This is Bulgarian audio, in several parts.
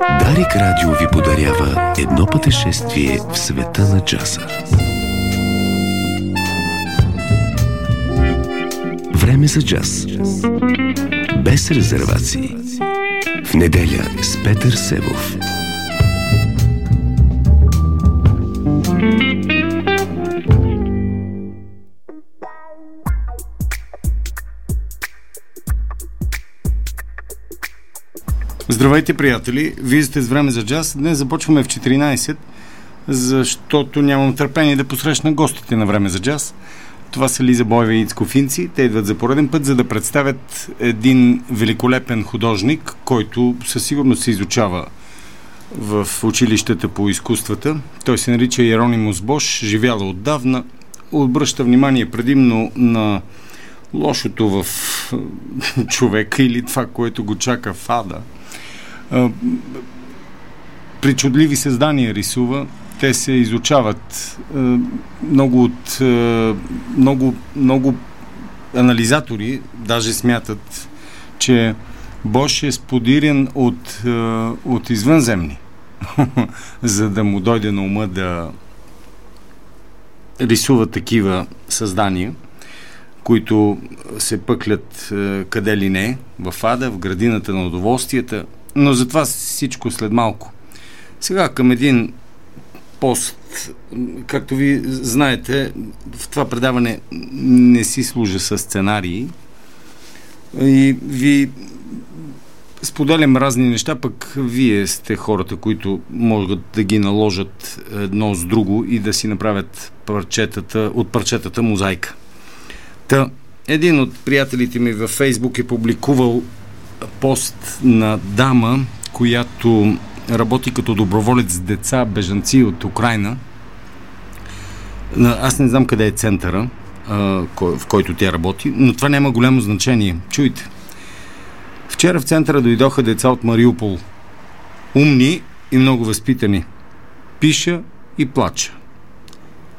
Дарик Радио ви подарява едно пътешествие в света на джаза. Време за джаз. Без резервации. В неделя с Петър Себов. Здравейте, приятели! Вие сте с време за джаз. Днес започваме в 14, защото нямам търпение да посрещна гостите на време за джаз. Това са Лиза Боева и Ицко Финци. Те идват за пореден път, за да представят един великолепен художник, който със сигурност се изучава в училищата по изкуствата. Той се нарича Еронимус Бош, живяла отдавна, обръща внимание предимно на лошото в човека или това, което го чака в ада – причудливи създания рисува. Те се изучават. Много от много, много анализатори даже смятат, че Бош е сподирен от, от извънземни, за да му дойде на ума да рисува такива създания, които се пъклят къде ли не, в ада, в градината на удоволствията, но за това всичко след малко. Сега към един пост. Както ви знаете, в това предаване не си служа с сценарии и ви споделям разни неща, пък вие сте хората, които могат да ги наложат едно с друго и да си направят парчетата, от парчетата мозайка. Та, един от приятелите ми във Фейсбук е публикувал пост на дама, която работи като доброволец с деца, бежанци от Украина. Аз не знам къде е центъра, в който тя работи, но това няма голямо значение. Чуйте. Вчера в центъра дойдоха деца от Мариупол. Умни и много възпитани. Пиша и плача.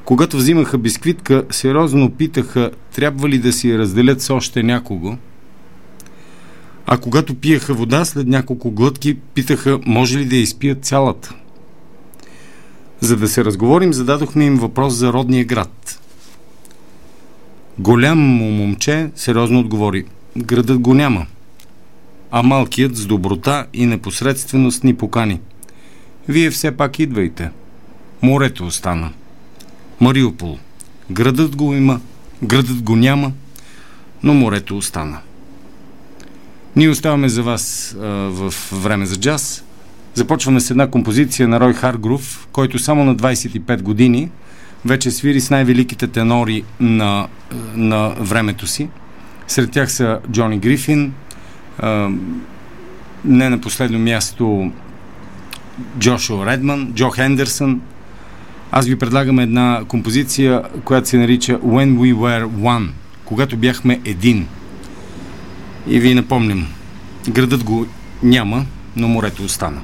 Когато взимаха бисквитка, сериозно питаха, трябва ли да си я разделят с още някого – а когато пиеха вода, след няколко глътки, питаха, може ли да я изпият цялата. За да се разговорим, зададохме им въпрос за родния град. Голям му момче сериозно отговори. Градът го няма. А малкият с доброта и непосредственост ни покани. Вие все пак идвайте. Морето остана. Мариупол. Градът го има, градът го няма, но морето остана. Ние оставаме за вас а, в време за джаз. Започваме с една композиция на Рой Харгрув, който само на 25 години вече свири с най-великите тенори на, на времето си. Сред тях са Джони Грифин, а, не на последно място Джошуа Редман, Джо Хендерсън. Аз ви предлагам една композиция, която се нарича When We Were One, когато бяхме един – и ви напомням, градът го няма, но морето остана.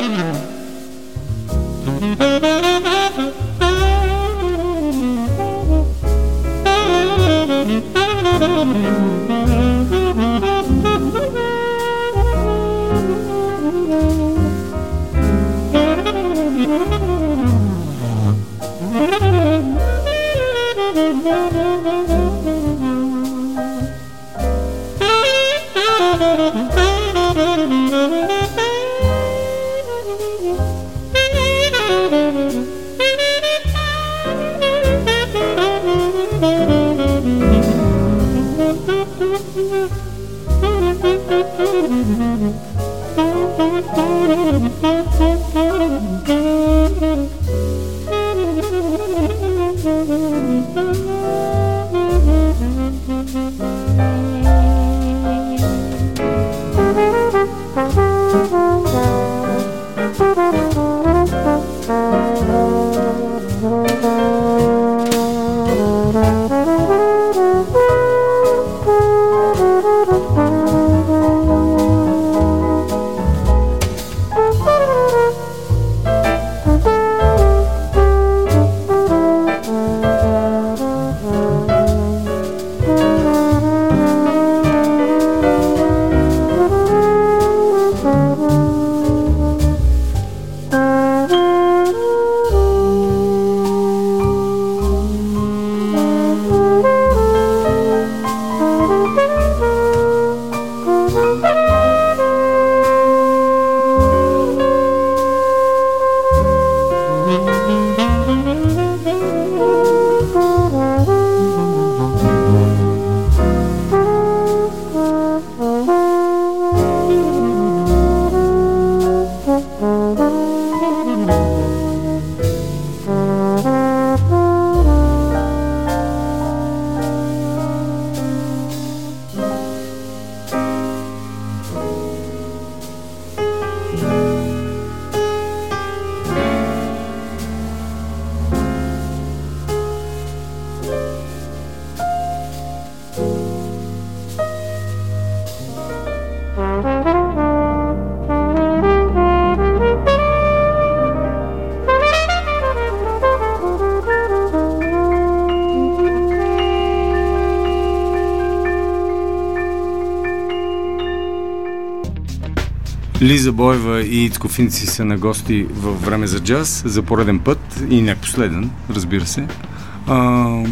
Mm-hmm. Лиза Боева и Ицко Финци са на гости във време за джаз за пореден път и не последен, разбира се. А,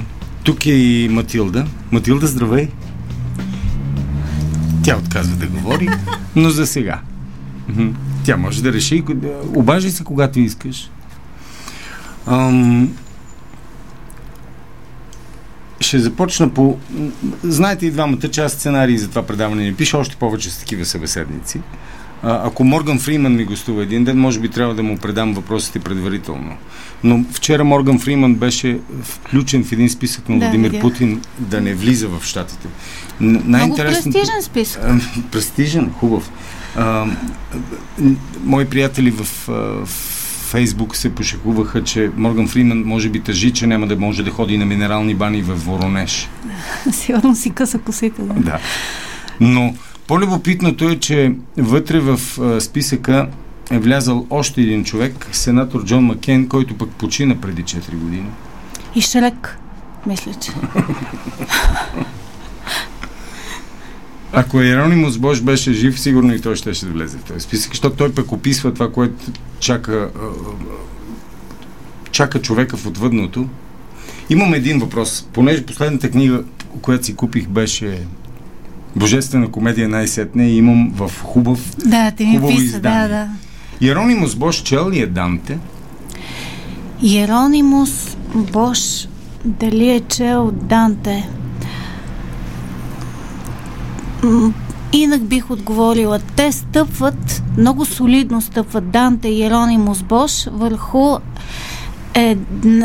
тук е и Матилда. Матилда, здравей! Тя отказва да говори, но за сега. Тя може да реши. Обажи се, когато искаш. Ам, ще започна по... Знаете и двамата, че аз сценарии за това предаване не пиша, още повече с такива събеседници. Ако Морган Фриман ми гостува един ден, може би трябва да му предам въпросите предварително. Но вчера Морган Фриман беше включен в един списък на да, Владимир видя. Путин да не влиза в Штатите. Много престижен списък. престижен, хубав. А, мои приятели в, в Фейсбук се пошекуваха, че Морган Фриман може би тъжи, че няма да може да ходи на минерални бани в Воронеж. Сигурно си къса косите. Да. Но по-любопитното е, че вътре в списъка е влязал още един човек, сенатор Джон Макен, който пък почина преди 4 години. И Шрек, мисля, че. Ако Еронимус Бош беше жив, сигурно и той ще, ще влезе в този списък, защото той пък описва това, което чака, чака човека в отвъдното. Имам един въпрос. Понеже последната книга, която си купих, беше Божествена комедия най-сетне имам в хубав да, те ми писа, да, да. Иеронимус Бош чел ли е Данте? Иеронимус Бош дали е чел Данте? Инак бих отговорила. Те стъпват, много солидно стъпват Данте и Иеронимус Бош върху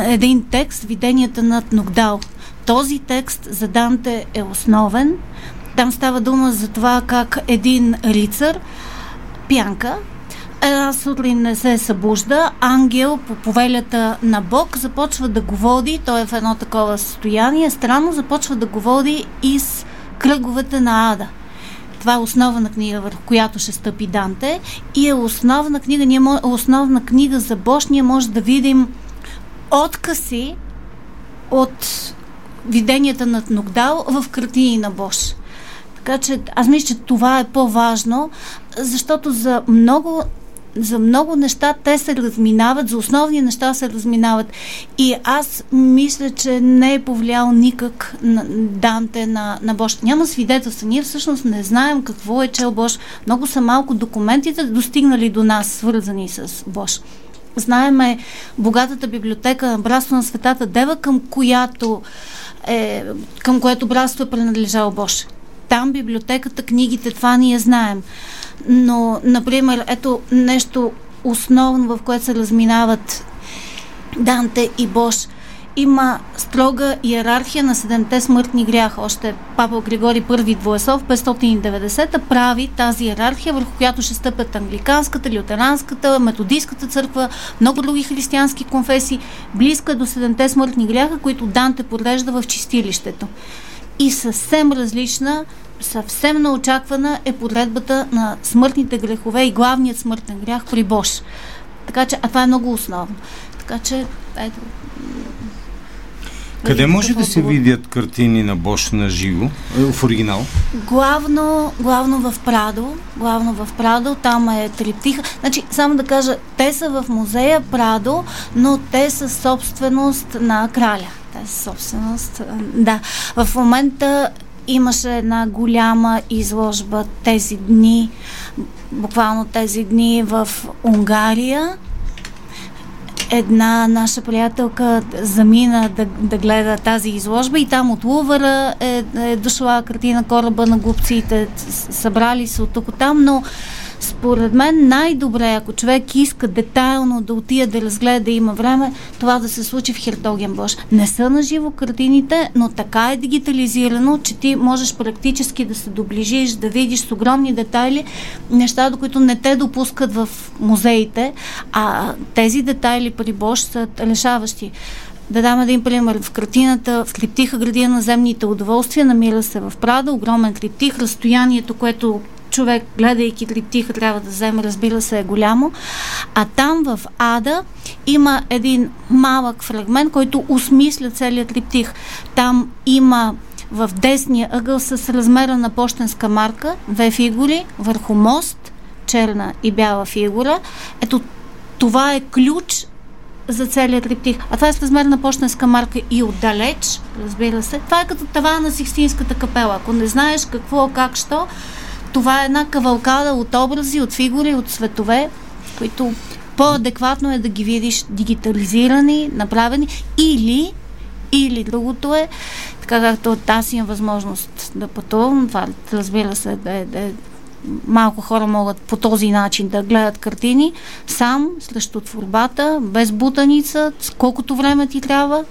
един текст, Виденията над Ногдал. Този текст за Данте е основен. Там става дума за това как един рицар, пянка, една сутрин не се събужда, ангел по повелята на Бог започва да го води, той е в едно такова състояние, странно започва да го води из кръговете на Ада. Това е основна книга, върху която ще стъпи Данте и е основна книга, ние, основна книга за Бош, ние може да видим откази от виденията на Ногдал в картини на Бош. Така че аз мисля, че това е по-важно, защото за много за много неща те се разминават, за основни неща се разминават. И аз мисля, че не е повлиял никак на Данте на, на Бош. Няма свидетелства. Ние всъщност не знаем какво е чел Бош. Много са малко документите достигнали до нас, свързани с Бош. Знаеме богатата библиотека на Братство на Светата Дева, към която е, към което братство е принадлежал Бош. Там библиотеката, книгите, това ние знаем. Но, например, ето нещо основно, в което се разминават Данте и Бош. Има строга иерархия на седемте смъртни гряха. Още папа Григори I Двоесов 590 прави тази иерархия, върху която ще стъпят англиканската, лютеранската, методистската църква, много други християнски конфесии, близка до седемте смъртни гряха, които Данте подрежда в чистилището. И съвсем различна съвсем неочаквана е подредбата на смъртните грехове и главният смъртен грях при Бош. Така че, а това е много основно. Така че, ето, къде може да се видят картини на Бош на живо, е, в оригинал? Главно, главно в Прадо. Главно в Прадо, там е триптиха. Значи, само да кажа, те са в музея Прадо, но те са собственост на краля. Са собственост. Да. В момента Имаше една голяма изложба тези дни, буквално тези дни в Унгария. Една наша приятелка замина да, да гледа тази изложба и там от Лувъра е, е дошла картина Кораба на глупците. Събрали се от тук там, но според мен най-добре, ако човек иска детайлно да отида да разгледа, да има време, това да се случи в Хертогенбош. Не са на живо картините, но така е дигитализирано, че ти можеш практически да се доближиш, да видиш с огромни детайли неща, до които не те допускат в музеите, а тези детайли при Бош са решаващи. Да дам един пример. В картината, в криптиха градия на земните удоволствия, намира се в Прада, огромен криптих, разстоянието, което човек, гледайки триптиха, трябва да вземе, разбира се, е голямо. А там в Ада има един малък фрагмент, който осмисля целият триптих. Там има в десния ъгъл с размера на почтенска марка, две фигури върху мост, черна и бяла фигура. Ето това е ключ за целият триптих. А това е с размер на почтенска марка и отдалеч, разбира се. Това е като това на Сикстинската капела. Ако не знаеш какво, как, що, това е една кавалкада от образи, от фигури, от светове, които по-адекватно е да ги видиш дигитализирани, направени или или другото е, така както аз имам възможност да пътувам, това разбира се е, е, малко хора могат по този начин да гледат картини сам, срещу творбата, без бутаница, колкото време ти трябва,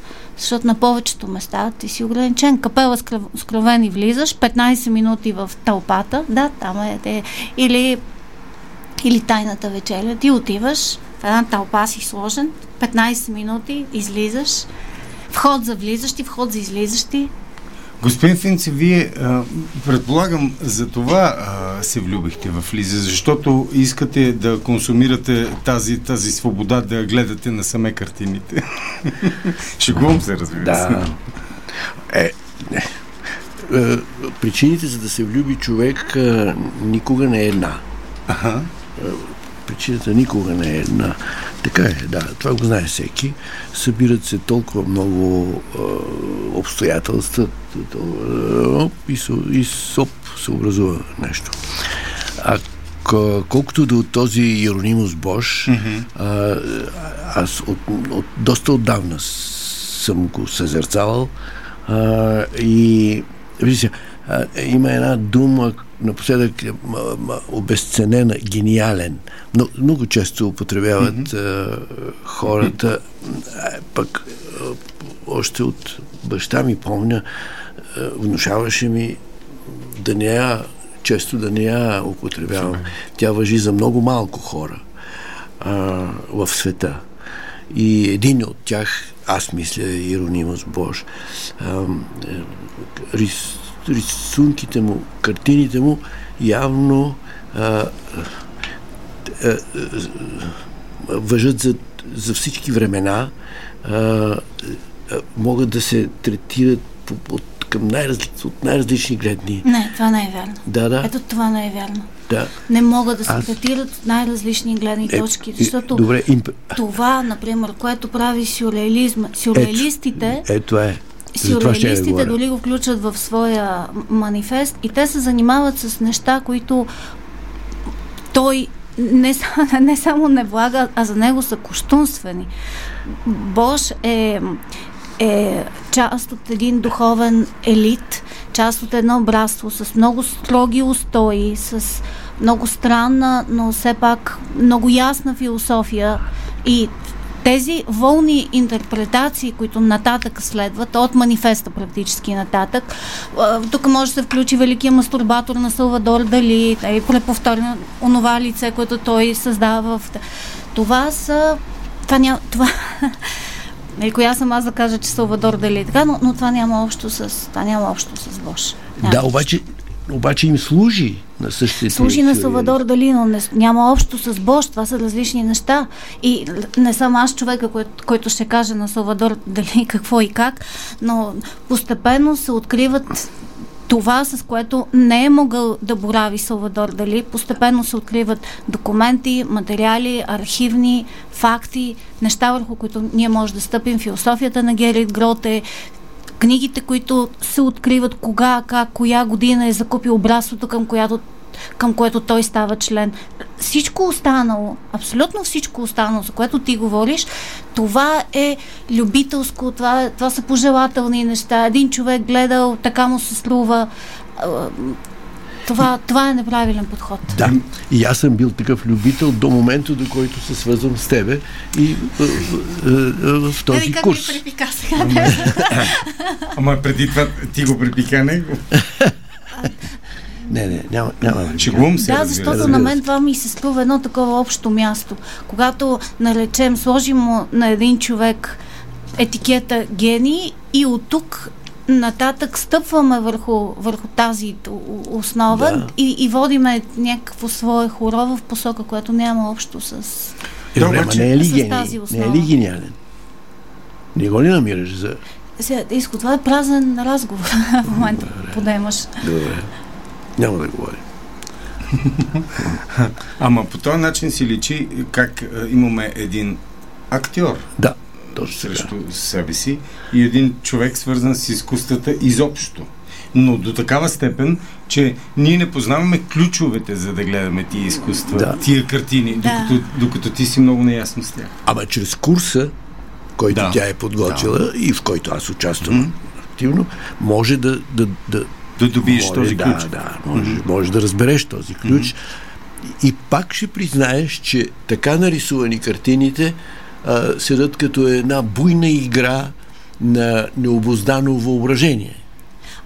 защото на повечето места ти си ограничен. Капела с, кръв, с кръвени влизаш, 15 минути в тълпата, да, там е, е или, или тайната вечеря, ти отиваш, в една тълпа си сложен, 15 минути излизаш, вход за влизащи, вход за излизащи, Господин Финци, вие а, предполагам за това а, се влюбихте в Лиза, защото искате да консумирате тази, тази свобода да гледате на саме картините. Шегувам се, разбира да. Е, не. Е, причините за да се влюби човек а, никога не е една. Ага. Е, причината никога не е една. Така е, да, това го знае всеки. Събират се толкова много е, обстоятелства и, и соп се образува нещо. А колкото до този Иеронимус Бош, mm-hmm. а, аз от, от, доста отдавна съм го съзерцавал а, и вижте, а, има една дума, напоследък е обесценена, гениален. Но, много често употребяват mm-hmm. а, хората, а, пък а, още от баща ми помня, внушаваше ми да не я, често да не я употребявам. Тя въжи за много малко хора а, в света. И един от тях, аз мисля, Иронимус Бож, а, рис, рисунките му, картините му явно а, а, а, въжат за, за всички времена, а, а, могат да се третират по, от, към най от най-различни гледни. Не, това не е вярно. Да, да. Ето това не е вярно. Да. Не могат да се Аз- третират най-различни гледни Е, точки, защото Добре, имп... това, например, което прави сюрреализма, сюрреалистите, Ето, ето е. Сюрреалистите дори го включат в своя манифест и те се занимават с неща, които той не, не само не влага, а за него са коштунствени. Бош е, е част от един духовен елит, част от едно братство с много строги устои, с много странна, но все пак много ясна философия и тези волни интерпретации, които нататък следват, от манифеста практически нататък, тук може да се включи великия мастурбатор на Салвадор Дали, и преповторя онова лице, което той създава. Това са... Това няма... Това... Нали, коя съм аз да кажа, че Салвадор Дали е така, но, но това няма общо с... Това няма общо с Бош. Няма. Да, обаче, обаче им служи на същите. Служи на. Салвадор Дали, но не, няма общо с Бош. Това са различни неща. И не съм аз човека, кой, който ще каже на Салвадор Дали какво и как, но постепенно се откриват това, с което не е могъл да борави Салвадор Дали. Постепенно се откриват документи, материали, архивни, факти, неща, върху които ние може да стъпим. Философията на Герит Гроте, книгите, които се откриват кога, как, коя година е закупил братството, към която към което той става член. Всичко останало, абсолютно всичко останало, за което ти говориш, това е любителско, това, това са пожелателни неща. Един човек гледал, така му се струва. А, Това, това е неправилен подход. Да, и аз съм бил такъв любител до момента, до който се свързвам с тебе и е, е, е, в този Ей, как курс. ми препика сега? Ама преди това ти го припика него. Не, не, няма, няма. Шегувам се, Да, защото на мен това ми се струва едно такова общо място. Когато, наречем, сложим му на един човек етикета гений и от тук нататък стъпваме върху, върху тази основа Да. и, и водиме някакво свое хоро в посока, което няма общо с... Е, добре, ама не е ли гений? Не е ли гениален? Не го ли намираш за... Сега, Иско, това е празен разговор в момента, подемаш. Добре. Няма да говоря. Ама по този начин си личи как е, имаме един актьор Да, точно така. срещу себе си и един човек свързан с изкуствата изобщо. Но до такава степен, че ние не познаваме ключовете, за да гледаме тия изкуства, Да. тия картини, Да. докато, докато ти си много неясно с тях. Ама чрез курса, който Да. тя е подготвила и в който аз участвам активно, може да, да, да, Да добиеш може, този да, ключ. Да, може, може да разбереш този ключ. И пак ще признаеш, че така нарисувани картините а, седат като една буйна игра на необоздано въображение.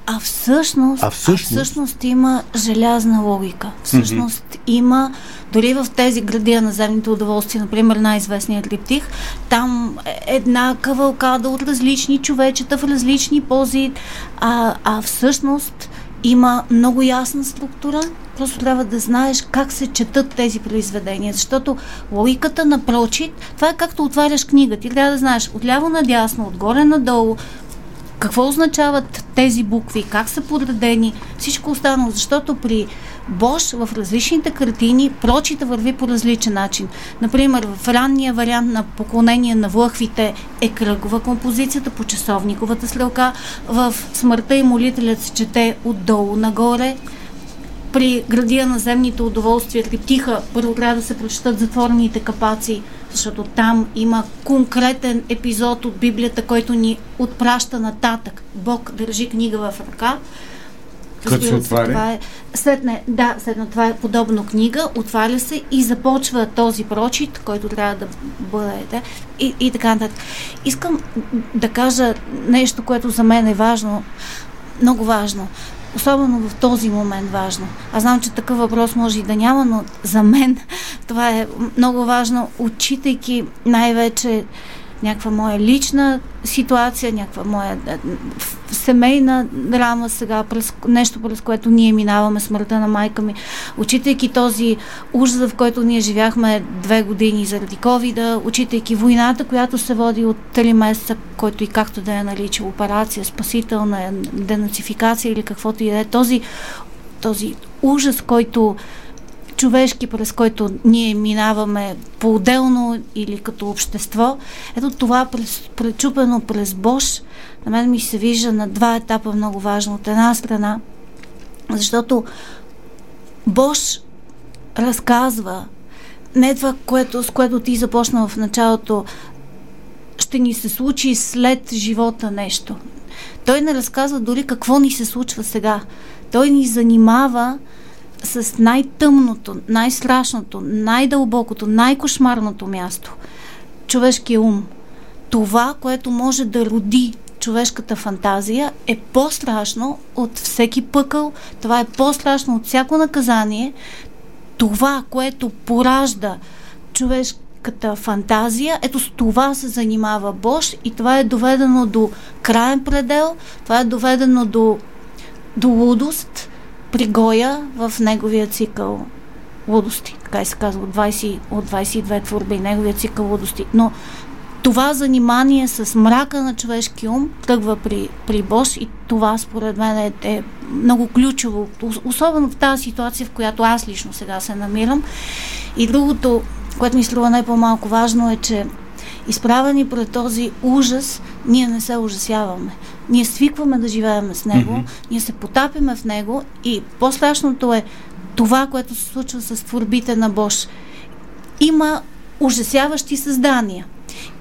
А всъщност, А всъщност? а всъщност има желязна логика. Всъщност mm-hmm. има, дори в тези градия на земните удоволствия, например най-известният триптих, там една кавалкада от различни човечета в различни пози, а, а всъщност има много ясна структура. Просто трябва да знаеш как се четат тези произведения, защото логиката на прочит, това е както отваряш книга. Ти трябва да знаеш отляво надясно, отгоре надолу, какво означават тези букви, как са подредени, всичко останало, защото при Бош в различните картини прочита върви по различен начин. Например, в ранния вариант на поклонение на влъхвите е кръгова композицията по часовниковата стрелка, в смъртта и молителят се чете отдолу нагоре, при градия на земните удоволствия триптиха първо трябва да се прочитат затворените капаци, защото там има конкретен епизод от Библията, който ни отпраща нататък. Бог държи книга в ръка. Като се отваря? Това е, след не, да, след това е подобно книга, отваря се и започва този прочит, който трябва да бъде и, и така нататък. Искам да кажа нещо, което за мен е важно, много важно особено в този момент важно. Аз знам, че такъв въпрос може и да няма, но за мен това е много важно, отчитайки най-вече някаква моя лична ситуация, някаква моя е, семейна драма сега, през, нещо през което ние минаваме смъртта на майка ми, учитайки този ужас, в който ние живяхме две години заради ковида, учитайки войната, която се води от три месеца, който и както да я нарича операция, спасителна, денацификация или каквото и да е, този, този ужас, който човешки, през който ние минаваме по-отделно или като общество. Ето това през, пречупено през Бош, на мен ми се вижда на два етапа много важно. От една страна, защото Бош разказва не това, което, с което ти започна в началото, ще ни се случи след живота нещо. Той не разказва дори какво ни се случва сега. Той ни занимава с най-тъмното, най-страшното, най-дълбокото, най-кошмарното място човешкия ум. Това, което може да роди човешката фантазия, е по-страшно от всеки пъкъл, това е по-страшно от всяко наказание. Това, което поражда човешката фантазия, ето с това се занимава Бош и това е доведено до краен предел, това е доведено до, до лудост, при Гоя в неговия цикъл лудости, така се казва, от, 20, от 22 творби, неговия цикъл лудости. Но това занимание с мрака на човешки ум тръгва при, при Бош и това според мен е, е много ключово, особено в тази ситуация, в която аз лично сега се намирам. И другото, което ми струва не по-малко важно е, че изправени пред този ужас, ние не се ужасяваме. Ние свикваме да живеем с него, mm-hmm. ние се потапяме в него и по-страшното е това, което се случва с творбите на Бош. Има ужасяващи създания.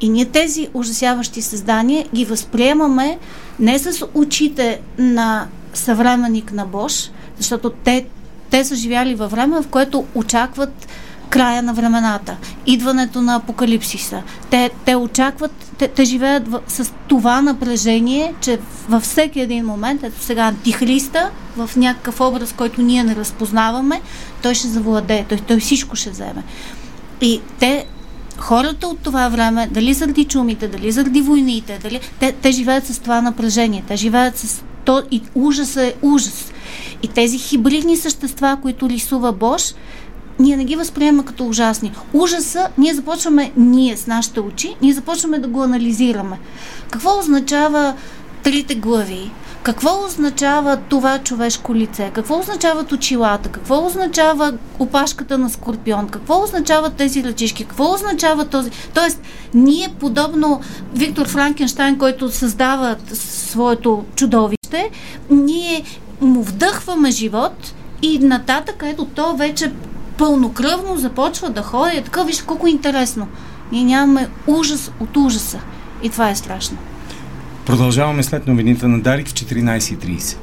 И ние тези ужасяващи създания ги възприемаме не с очите на съвременник на Бош, защото те, те са живяли във време, в което очакват края на времената, идването на апокалипсиса. Те, те очакват, те, те живеят в, с това напрежение, че във всеки един момент, ето сега антихриста, в някакъв образ, който ние не разпознаваме, той ще завладее, той, той всичко ще вземе. И те хората от това време, дали заради чумите, дали заради войните, дали, те, те живеят с това напрежение, те живеят с то и ужас е ужас. И тези хибридни същества, които рисува Бош, ние не ги възприемаме като ужасни. Ужаса, ние започваме, ние с нашите очи, ние започваме да го анализираме. Какво означава трите глави? Какво означава това човешко лице? Какво означават очилата? Какво означава опашката на скорпион? Какво означават тези ръчишки? Какво означава този... Тоест, ние подобно Виктор Франкенштайн, който създава своето чудовище, ние му вдъхваме живот и нататък, ето то вече пълнокръвно започва да ходи. Така, виж колко интересно. Ние нямаме ужас от ужаса. И това е страшно. Продължаваме след новините на Дарик в 14.30.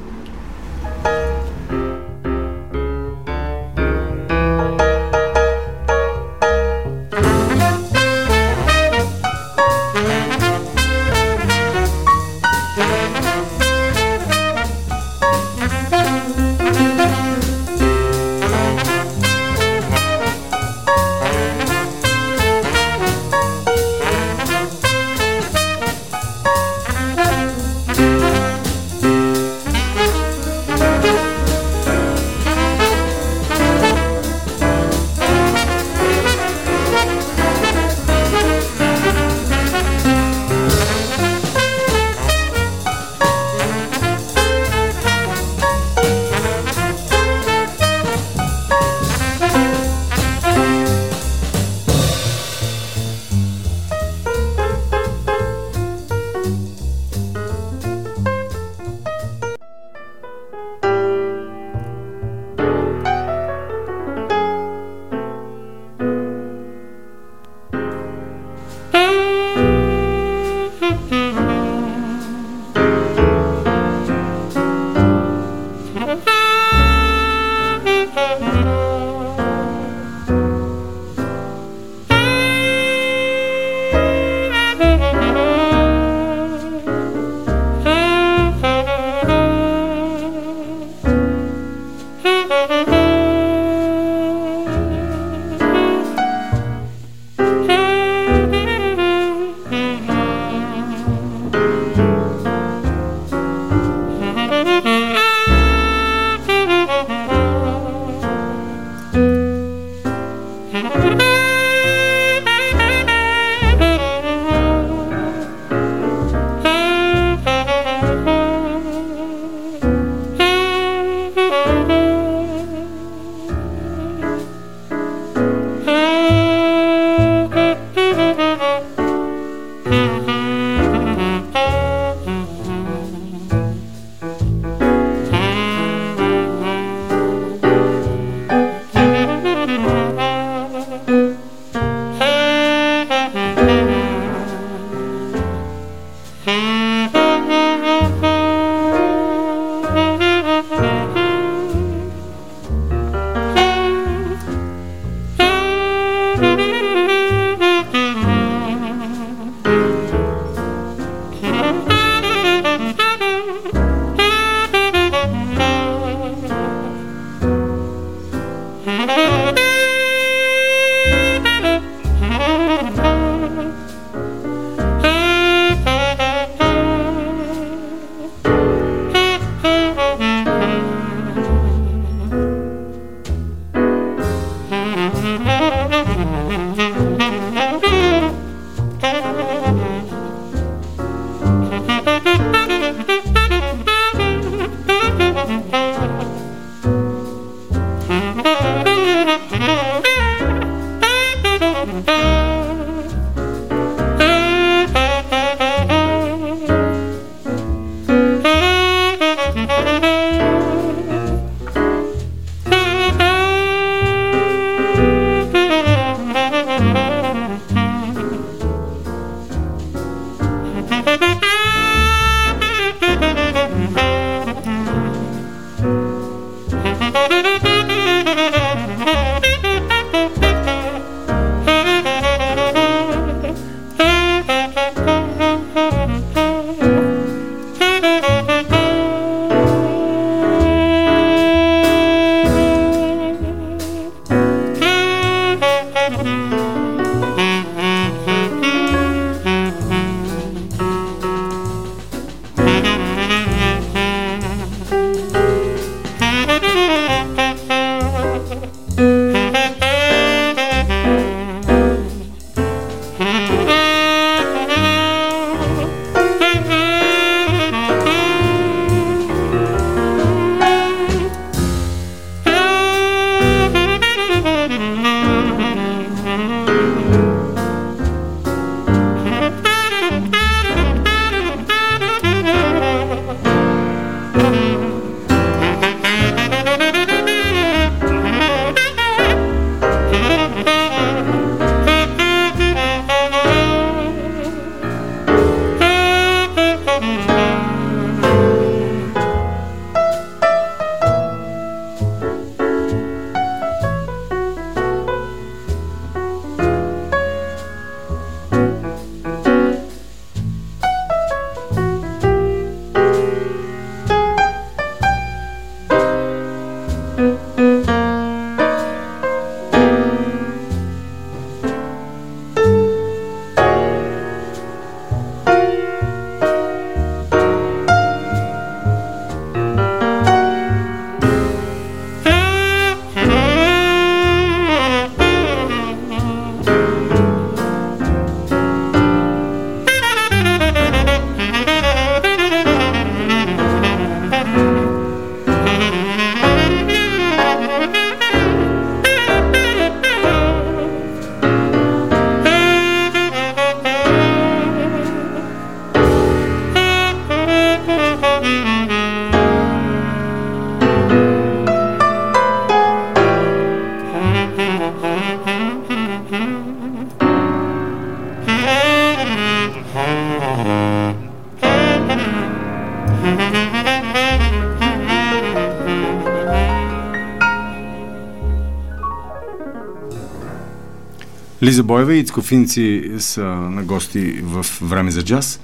Лиза Боева и Ицко Финци са на гости в Време за джаз.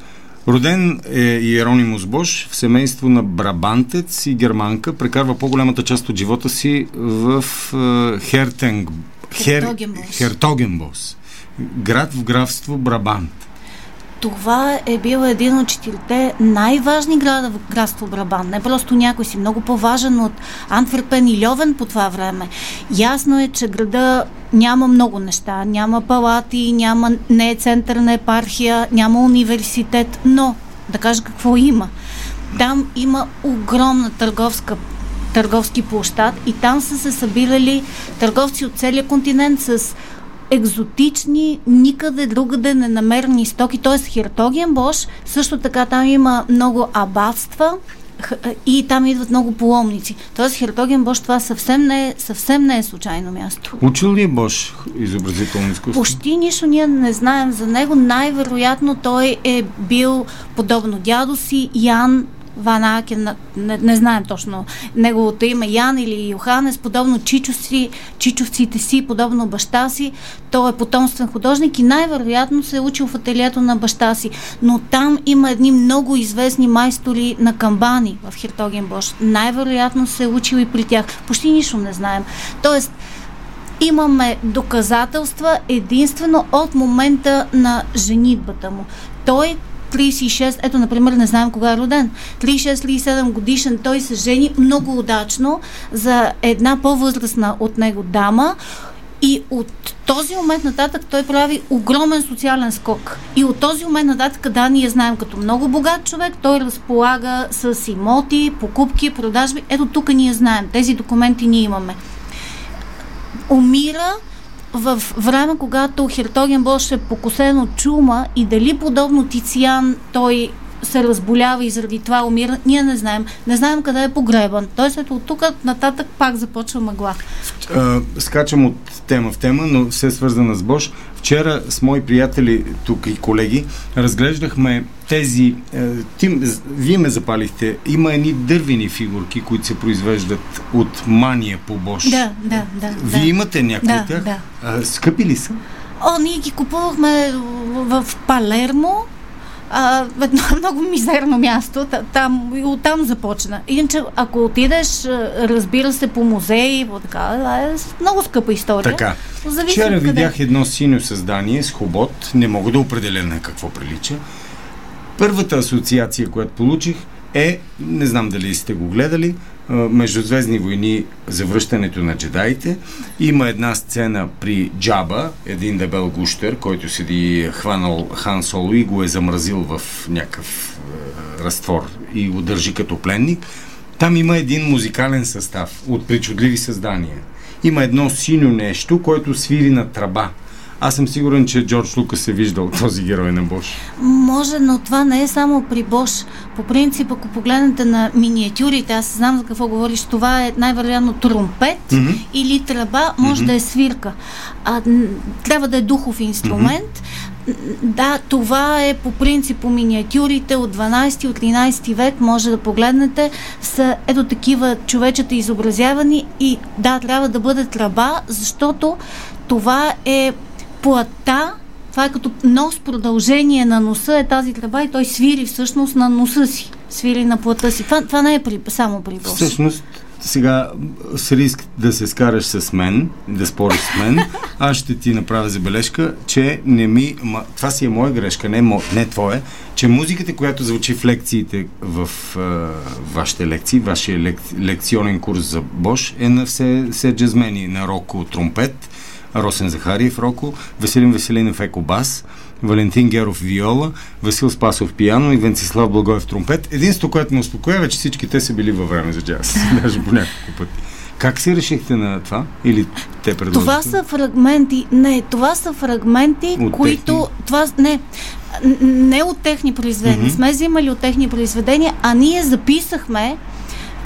Роден е Иеронимус Бош в семейство на брабантец и германка. Прекарва по-голямата част от живота си в е, Хертенг... Хер... Хертогенбос. Град в графство Брабант. Това е бил един от четирите най-важни града в градство Брабан. Не просто някой си, много по-важен от Антверпен и Льовен по това време. Ясно е, че града няма много неща. Няма палати, няма, не е център на епархия, няма университет, но да кажа какво има. Там има огромна търговска търговски площад и там са се събирали търговци от целия континент с екзотични, никъде другаде ненамерени стоки, т.е. Хиртогиен Бош, също така там има много абатства, и там идват много паломници. Тоест Хертоген Бош това съвсем не, е, съвсем не е случайно място. Учил ли е Бош изобразително изкуство? Почти нищо ние не знаем за него. Най-вероятно той е бил подобно дядо си Ян Ван Акен, не, не знаем точно неговото име, Ян или Йоханес, подобно чичовци, чичовците си, подобно баща си. Той е потомствен художник и най-вероятно се е учил в ателието на баща си. Но там има едни много известни майстори на камбани в Хиртоген Бош. Най-вероятно се е учил и при тях. Почти нищо не знаем. Тоест, имаме доказателства единствено от момента на женитбата му. Той 36, ето, например, не знаем кога е роден. 36-37 годишен той се жени много удачно за една по-възрастна от него дама и от този момент нататък той прави огромен социален скок. И от този момент нататък, да, ние знаем като много богат човек, той разполага с имоти, покупки, продажби. Ето тук ние знаем, тези документи ние имаме. Умира в време, когато Хертоген Бош е покосен от чума и дали подобно Тициан той се разболява и заради това умира, ние не знаем. Не знаем къде е погребан. Тоест, ето от тук нататък пак започва мъгла. скачам от тема в тема, но все свързана с Бош. Вчера с мои приятели тук и колеги разглеждахме тези... Е, ти, вие ме запалихте. Има едни дървени фигурки, които се произвеждат от мания по Бош. Да, да, да. Вие да. имате някои да, тях? Да. А, скъпи ли са? О, ние ги купувахме в Палермо, а, едно много мизерно място. Там, и оттам започна. Иначе, ако отидеш, разбира се, по музеи, по така, е много скъпа история. Така. Зависи Вчера откъде. видях едно синьо създание с хобот. Не мога да определя на какво прилича. Първата асоциация, която получих е, не знам дали сте го гледали, Междузвездни войни, завръщането на джедаите. Има една сцена при Джаба, един дебел гущер, който седи е хванал Хан Соло и го е замразил в някакъв е, разтвор и го държи като пленник. Там има един музикален състав от причудливи създания. Има едно синьо нещо, което свири на траба. Аз съм сигурен, че Джордж Лукас е виждал този герой на Бош. Може, но това не е само при Бош. По принцип, ако погледнете на миниатюрите, аз знам за какво говориш, това е най-вероятно тромпет Мгм. или тръба, може да е свирка. А, трябва да е духов инструмент. Н- Да, това е по принцип по миниатюрите от 12 от 13 век, може да погледнете, са ето такива човечета изобразявани и да, трябва да бъде тръба, защото това е плата, това е като нос продължение на носа е тази тръба и той свири всъщност на носа си, свири на плата си. Това, това не е при, само при Бош. Всъщност, сега с риск да се скараш с мен, да спориш с мен, аз ще ти направя забележка, че не ми... Ма, това си е моя грешка, не, мо, не твоя, че музиката, която звучи в лекциите, в а, вашите лекции, вашия лек, лекционен курс за Бош, е на все, все джазмени, на Роко тромпет, Росен Захариев Роко, Веселин Веселинов Еко Бас, Валентин Геров Виола, Васил Спасов Пияно и Венцислав Благоев Тромпет. Единството, което ме успокоява, е, че всички те са били във време за джаз. Даже по няколко пъти. Как си решихте на това? Или те предложиха? Това са фрагменти, не, това са фрагменти, От които, техни? това, не, не от техни произведения, Мгм. сме взимали от техни произведения, а ние записахме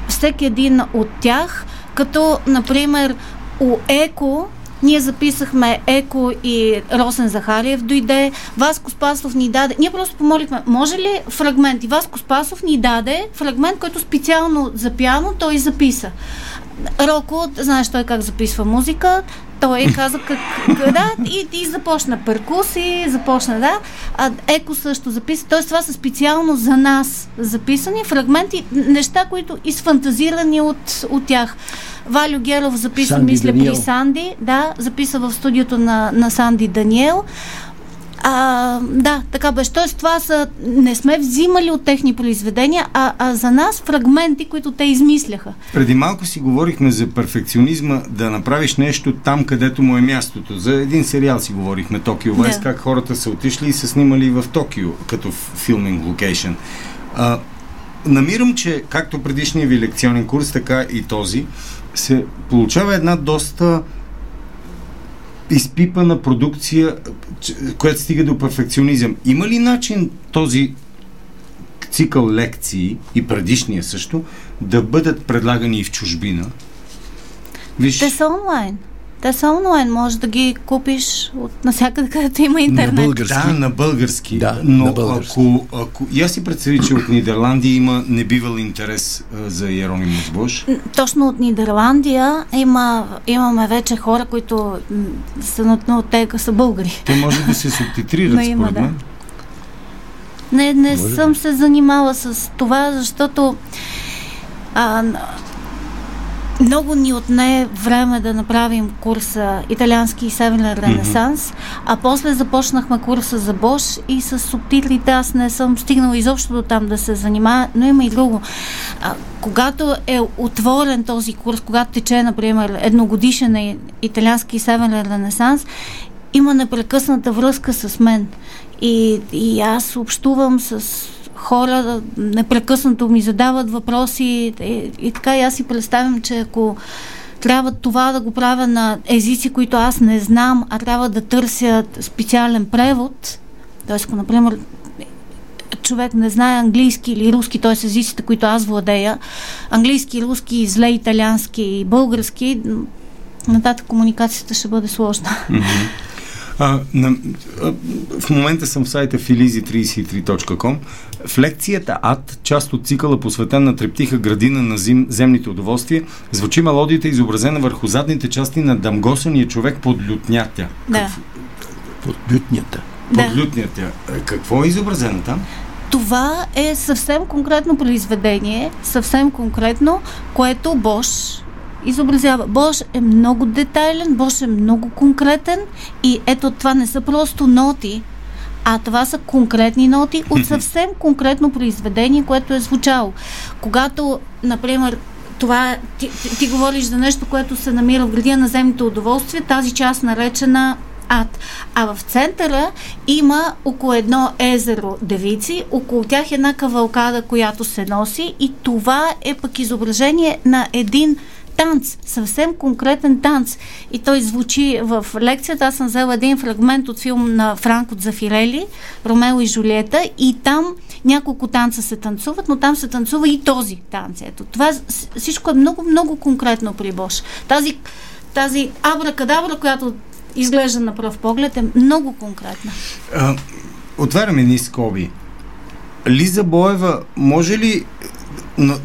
всеки един от тях, като, например, у Еко Ние записахме Еко и Росен Захариев дойде. Васко Спасов ни даде. Ние просто помолихме, може ли фрагмент? И Васко Спасов ни даде фрагмент, който специално за пиано той записа. Роко, знаеш той как записва музика, той каза как, да, и, и започна перкуси, започна, да. А Еко също записа. Тоест това са специално за нас записани фрагменти, неща, които изфантазирани от, от тях. Валю Геров записа, Санди мисля, Даниел. при Санди, да, записа в студиото на, на Санди Даниел. А, да, така беше. Тоест, това са. Не сме взимали от техни произведения, а, а за нас фрагменти, които те измисляха. Преди малко си говорихме за перфекционизма, да направиш нещо там, където му е мястото. За един сериал си говорихме, Токио Вайс, Да. как хората са отишли и са снимали в Токио, като филминг локейшн. Намирам, че както предишния ви лекционен курс, така и този, се получава една доста изпипана продукция, която стига до перфекционизъм. Има ли начин този цикъл лекции и предишния също да бъдат предлагани и в чужбина? Виж, Те са онлайн. Те са онлайн. Може да ги купиш от навсякъде, където има интернет. На български. да, на български. Да, но на български. ако, ако... И аз си представи, че от Нидерландия има небивал интерес а, за Еронимус Бош. Точно от Нидерландия има, имаме вече хора, които са, но, но те са българи. Те може да се субтитрират, Но има, според да. мен. Не, не Може съм се занимала с това, защото а, много ни отне време да направим курса Италиански и Северен ренесанс, а после започнахме курса за Бош и с субтитрите аз не съм стигнала изобщо до там да се занимая, но има и друго. А, когато е отворен този курс, когато тече, например, едногодишен Италиански и Северен ренесанс, има непрекъсната връзка с мен. И, и аз общувам с хора, непрекъснато ми задават въпроси и, и така и аз си представям, че ако трябва това да го правя на езици, които аз не знам, а трябва да търся специален превод, т.е. ако, например, човек не знае английски или руски, т.е. езиците, които аз владея, английски, руски, зле италиански и български, нататък комуникацията ще бъде сложна. А, на, а, в момента съм в сайта filizi33.com. В лекцията АД, част от цикъла посветен на трептиха градина на зим, земните удоволствия, звучи мелодията изобразена върху задните части на дамгосания човек под лютнятя. Да. Под бютнята. Да. Под лютнятя. Е, Какво е изобразено там? Това е съвсем конкретно произведение, съвсем конкретно, което Бош изобразява. Бош е много детайлен, Бош е много конкретен и ето това не са просто ноти, а това са конкретни ноти от съвсем конкретно произведение, което е звучало. Когато, например, това, ти, ти, ти говориш за нещо, което се намира в градия на земните удоволствия, тази част наречена ад. А в центъра има около едно езеро девици, около тях е една кавалкада, която се носи и това е пък изображение на един танц, съвсем конкретен танц. И той звучи в лекцията. Аз съм взела един фрагмент от филм на Франко Зафирели, Ромео и Жулиета, и там няколко танца се танцуват, но там се танцува и този танц. Ето, това всичко е много, много конкретно при Бош. Тази, тази абракадабра, която изглежда на пръв поглед, е много конкретна. А, отваряме ни скоби. Лиза Боева може ли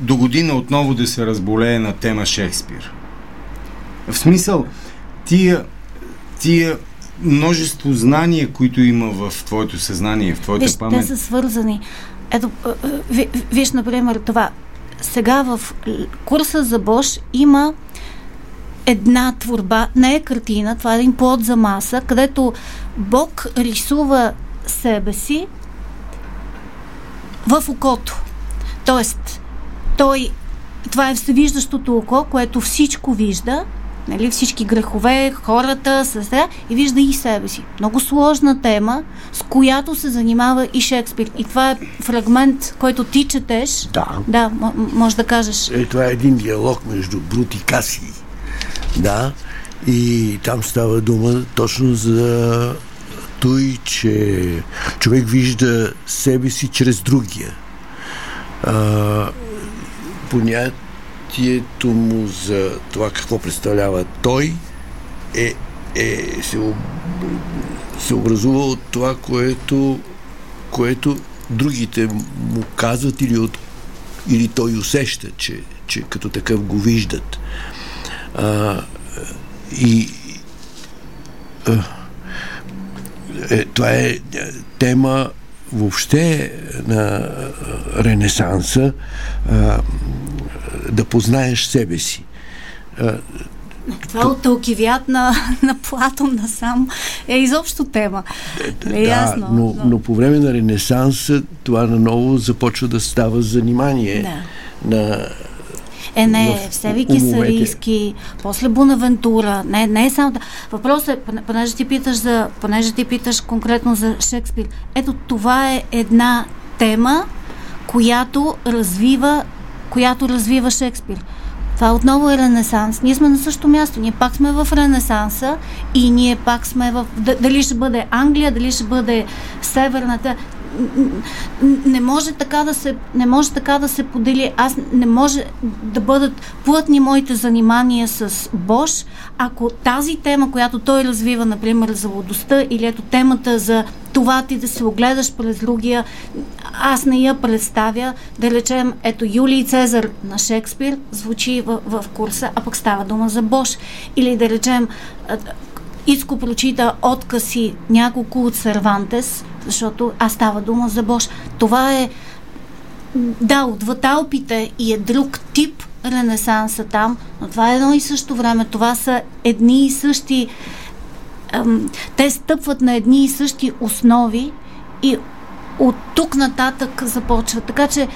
до година отново да се разболее на тема Шекспир? В смисъл, тия, тия множество знания, които има в твоето съзнание, в твоята Виж, памет. те са свързани. Ето, а, ви- виж, например, това. Сега в курса за Бош има една творба, не е картина, това е един плод за маса, където Бог рисува себе си в окото. Тоест, той, това е всевиждащото око, което всичко вижда, нали, всички грехове, хората, създа, и вижда и себе си. Много сложна тема, с която се занимава и Шекспир. И това е фрагмент, който ти четеш. Да. Да, може да кажеш. Е, това е един диалог между Брут и Каси. Да. И там става дума точно за той, че човек вижда себе си чрез другия. А, понятието му за това какво представлява той е е, се, се образува от това, което, което другите му казват или, от, или той усеща, че, че като такъв го виждат. А, и а, е, това е тема въобще на Ренесанса а, да познаеш себе си. А, това от Алкивият на, на Платон насам е изобщо тема. Е, да, ясно, но, но... но по време на Ренесанса това наново започва да става занимание да. на е, не, Всеви Кисарийски, после Бонавентура. Не, не е само. Въпросът е, понеже ти питаш за, понеже ти питаш конкретно за Шекспир. Ето това е една тема, която развива, която развива Шекспир. Това отново е Ренесанс. Ние сме на същото място. Ние пак сме в Ренесанса и ние пак сме в... Дали ще бъде Англия, дали ще бъде Северната не може така да се, не може така да се подели. Аз не може да бъдат плътни моите занимания с Бош, ако тази тема, която той развива, например, за лудостта или ето темата за това ти да се огледаш през другия, аз не я представя, да речем, ето Юлий Цезар на Шекспир звучи в, в курса, а пък става дума за Бош. Или да речем, Ицко прочита откази няколко от Сервантес, защото аз става дума за Бош. Това е да, отвъд Алпите и е друг тип ренесанса там, но това е едно и също време. Това са едни и същи ам, те стъпват на едни и същи основи и от тук нататък започва. Така че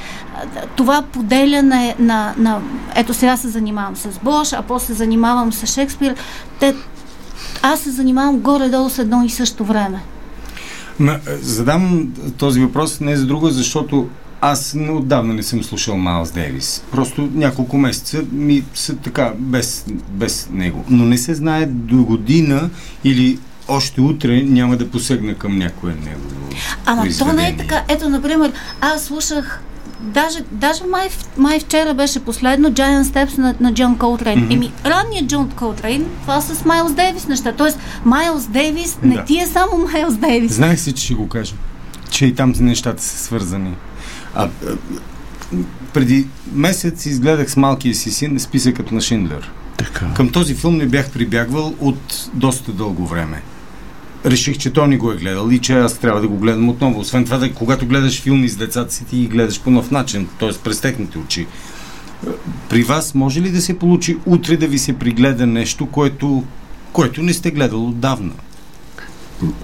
това поделяне на, на... Ето сега се занимавам с Бош, а после се занимавам с Шекспир. Те, аз се занимавам горе-долу с едно и също време. Ма, задам този въпрос не за друго, защото аз отдавна не съм слушал Майлз Дейвис. Просто няколко месеца ми са така, без, без него. Но не се знае до година или още утре няма да посегна към някое негово Ама то не е така. Ето, например, аз слушах Даже, даже май, май вчера беше последно Giant Steps на, на Джон Колтрейн. Mm-hmm. Еми, ранният Джон Колтрейн, това с Майлз Дейвис неща. Тоест, Майлз Дейвис не да. ти е само Майлз Дейвис. Знаех си, че ще го кажа. Че и там нещата са свързани. А, а, преди месец изгледах с малкия си син списъкът на Шиндлер. Така. Към този филм не бях прибягвал от доста дълго време реших, че той не го е гледал и че аз трябва да го гледам отново. Освен това, да, когато гледаш филми с децата си, ти ги гледаш по нов начин, т.е. през техните очи. При вас може ли да се получи утре да ви се пригледа нещо, което, което не сте гледал отдавна?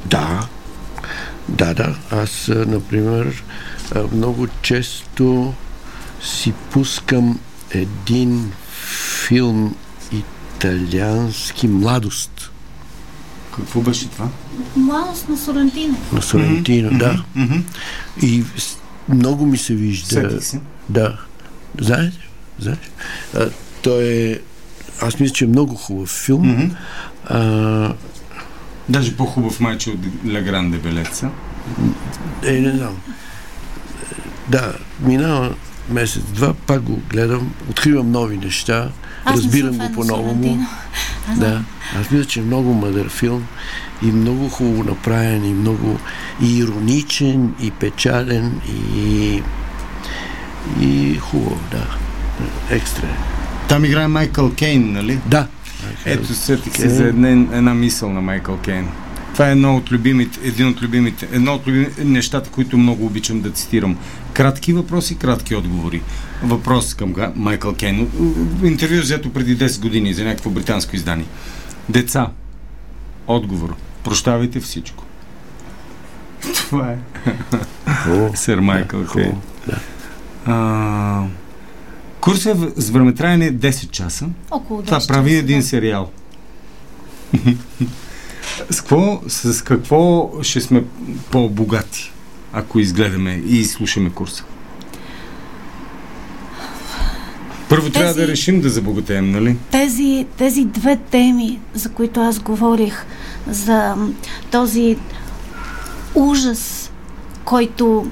Да. Да, да. Аз, например, много често си пускам един филм италиански младост. Какво беше това? Младост на Сорантино. На Сорантино, mm-hmm. да. Mm-hmm. И много ми се вижда. Се. Да. Знаете? Знаете? А, той е... Аз мисля, че е много хубав филм. Mm-hmm. А... Даже по-хубав майче от Ля Гранде Белеца. Е, не знам. Да, минава месец-два, пак го гледам, откривам нови неща, Аз разбирам го по-новому. Да, аз мисля, че е много мъдър филм и много хубаво направен, и много и ироничен, и печален, и, и хубаво, да. Екстра. Там играе Майкъл Кейн, нали? Да. Ето, сетих се за една, една мисъл на Майкъл Кейн. Това е едно от любимите, един от любимите, едно от любимите нещата, които много обичам да цитирам. Кратки въпроси, кратки отговори. Въпрос към Майкъл Кейн. Интервю взето преди 10 години за някакво британско издание. Деца. Отговор. Прощавайте всичко. Това е. Сър Майкъл Кейн. Курсът е с времетраене 10 часа. Около 10 Това прави часа, един да. сериал. С какво, с какво ще сме по-богати, ако изгледаме и слушаме курса? Първо тези, трябва да решим да забогатеем, нали? Тези, тези две теми, за които аз говорих, за този ужас, който,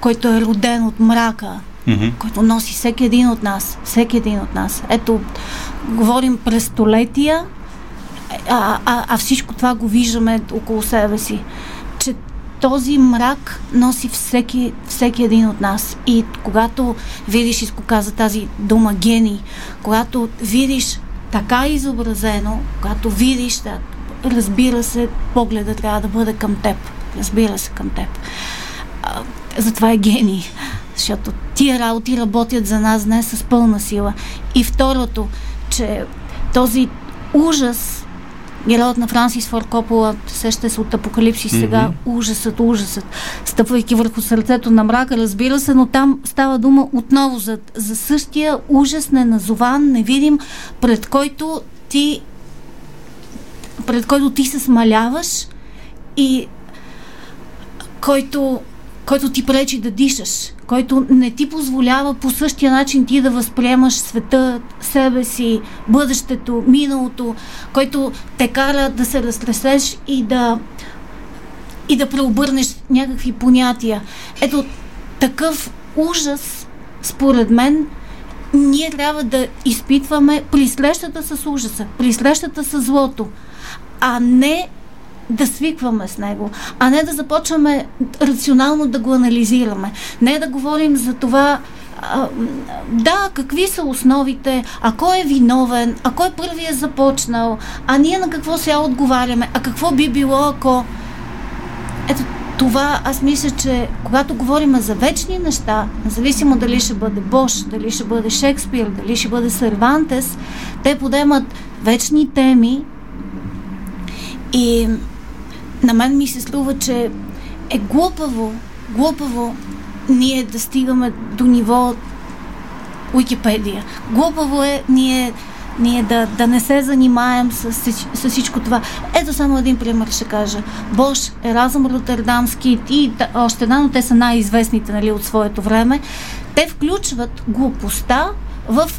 който е роден от мрака, mm-hmm. който носи всеки един от нас, всеки един от нас. Ето, говорим през столетия, а, а, а всичко това го виждаме около себе си. Този мрак носи всеки, всеки един от нас. И когато видиш, изко каза тази дума гений, когато видиш така изобразено, когато видиш, да, разбира се, погледа трябва да бъде към теб. Разбира се, към теб. А, затова е гений. Защото тия работи работят за нас днес с пълна сила. И второто, че този ужас, героят на Франсис Форд Копола, сеща се от Апокалипсис mm-hmm. сега, ужасът, ужасът, стъпвайки върху сърцето на мрака, разбира се, но там става дума отново за, за същия ужас, неназован, невидим, пред който ти пред който ти се смаляваш и който, който ти пречи да дишаш, който не ти позволява по същия начин ти да възприемаш света, себе си, бъдещето, миналото, който те кара да се разтресеш и да и да преобърнеш някакви понятия. Ето, такъв ужас, според мен, ние трябва да изпитваме при срещата с ужаса, при срещата с злото, а не да свикваме с него, а не да започваме рационално да го анализираме. Не да говорим за това, да, какви са основите, а кой е виновен, а кой първи е започнал, а ние на какво сега отговаряме, а какво би било, ако... Ето това, аз мисля, че когато говорим за вечни неща, независимо дали ще бъде Бош, дали ще бъде Шекспир, дали ще бъде Сервантес, те подемат вечни теми и на мен ми се струва, че е глупаво, глупаво ние да стигаме до ниво Уикипедия. Глупаво е ние, ние да, да не се занимаем с, с, всичко това. Ето само един пример ще кажа. Бош, Еразъм Роттердамски и още една, но те са най-известните нали, от своето време. Те включват глупостта в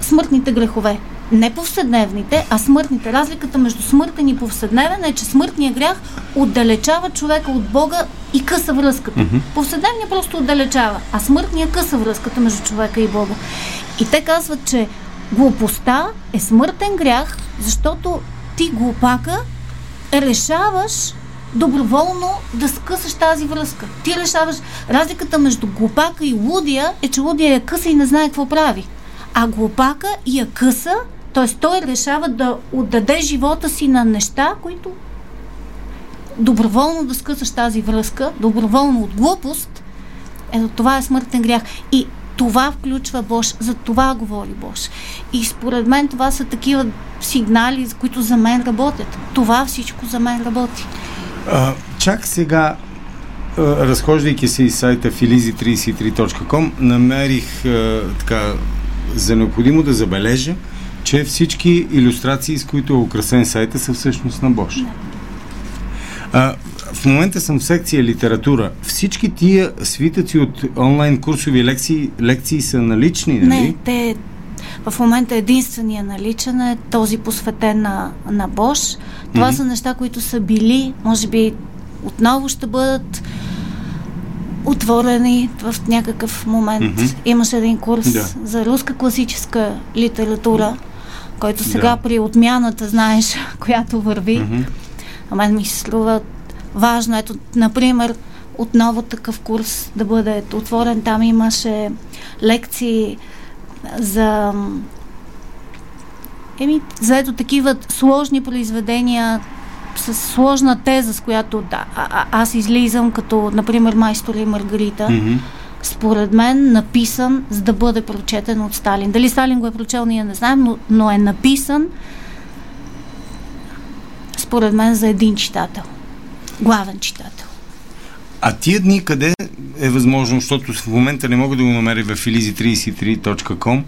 смъртните грехове не повседневните, а смъртните. Разликата между смъртен и повседневен е, че смъртният грях отдалечава човека от Бога и къса връзката. Mm-hmm. Повседневният просто отдалечава, а смъртният къса връзката между човека и Бога. И те казват, че глупостта е смъртен грях, защото ти глупака решаваш доброволно да скъсаш тази връзка. Ти решаваш. Разликата между глупака и лудия е, че лудия я къса и не знае какво прави. А глупака я къса т.е. той решава да отдаде живота си на неща, които доброволно да скъсаш тази връзка, доброволно от глупост, ето това е смъртен грях. И това включва Бош, за това говори Бош. И според мен това са такива сигнали, които за мен работят. Това всичко за мен работи. А, чак сега, разхождайки се из сайта filizi33.com, намерих а, така за необходимо да забележа, че всички иллюстрации, с които е украсен сайта, са всъщност на Бош. А, в момента съм в секция литература. Всички тия свитъци от онлайн курсови лекции, лекции са налични, нали? Не, те в момента единствения наличен е този посветен на, на Бош. Това mm-hmm. са неща, които са били, може би отново ще бъдат отворени в някакъв момент. Mm-hmm. Имаше един курс да. за руска класическа литература който сега да. при отмяната, знаеш, която върви, mm-hmm. а мен ми се струва важно. Ето, например, отново такъв курс да бъде отворен. Там имаше лекции за еми, за ето такива сложни произведения с сложна теза, с която да, а, аз излизам като, например, майстор и Маргарита. Mm-hmm според мен, написан, за да бъде прочетен от Сталин. Дали Сталин го е прочел, ние не знаем, но, но е написан, според мен, за един читател. Главен читател. А тия дни къде е възможно, защото в момента не мога да го намеря в filizi33.com,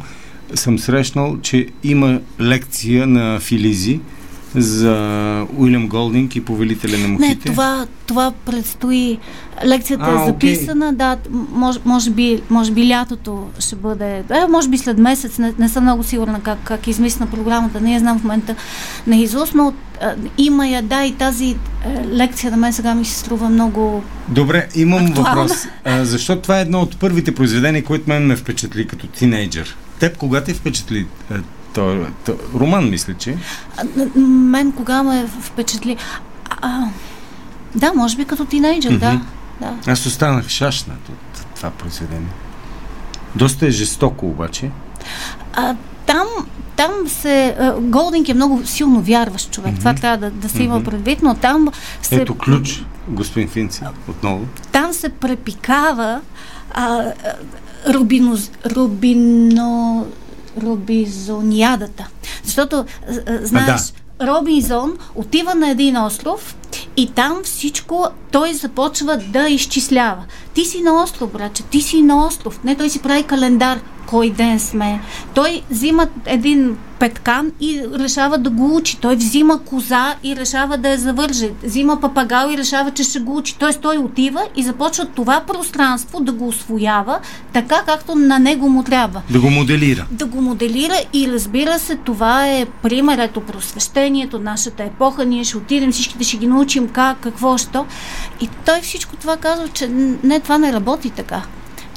съм срещнал, че има лекция на Филизи, за Уилям Голдинг и повелителя на мухите? Не, това, това предстои. Лекцията а, е записана, okay. да, може, може, би, може би лятото ще бъде, е, може би след месец, не, не съм много сигурна как, как е измисля програмата, не я знам в момента на изус, но има я, да, и тази е, лекция на мен сега ми се струва много Добре, имам актуална. въпрос. А, защото това е едно от първите произведения, които мен ме впечатли като тинейджър. Теб кога те впечатли То, то, роман, мисля, че. А, мен кога ме впечатли? А, да, може би като тинейджър, mm-hmm. да, да. Аз останах шашнат от това произведение. Доста е жестоко обаче. А, там, там се... Голдинг е много силно вярващ човек. Mm-hmm. Това трябва да, да се има предвид, но там се... Ето ключ, господин Финци, отново. Там се препикава а, рубиноз, рубино, рубизониадата. Защото, знаеш, да. Робинзон отива на един остров и там всичко той започва да изчислява. Ти си на остров, братче, ти си на остров. Не, той си прави календар кой ден сме. Той взима един петкан и решава да го учи. Той взима коза и решава да я завърже. Взима папагал и решава, че ще го учи. Тоест той отива и започва това пространство да го освоява така, както на него му трябва. Да го моделира. Да го моделира и разбира се, това е пример, ето просвещението, нашата епоха. Ние ще отидем, всичките ще ги научим как, какво, що. И той всичко това казва, че не, това не работи така.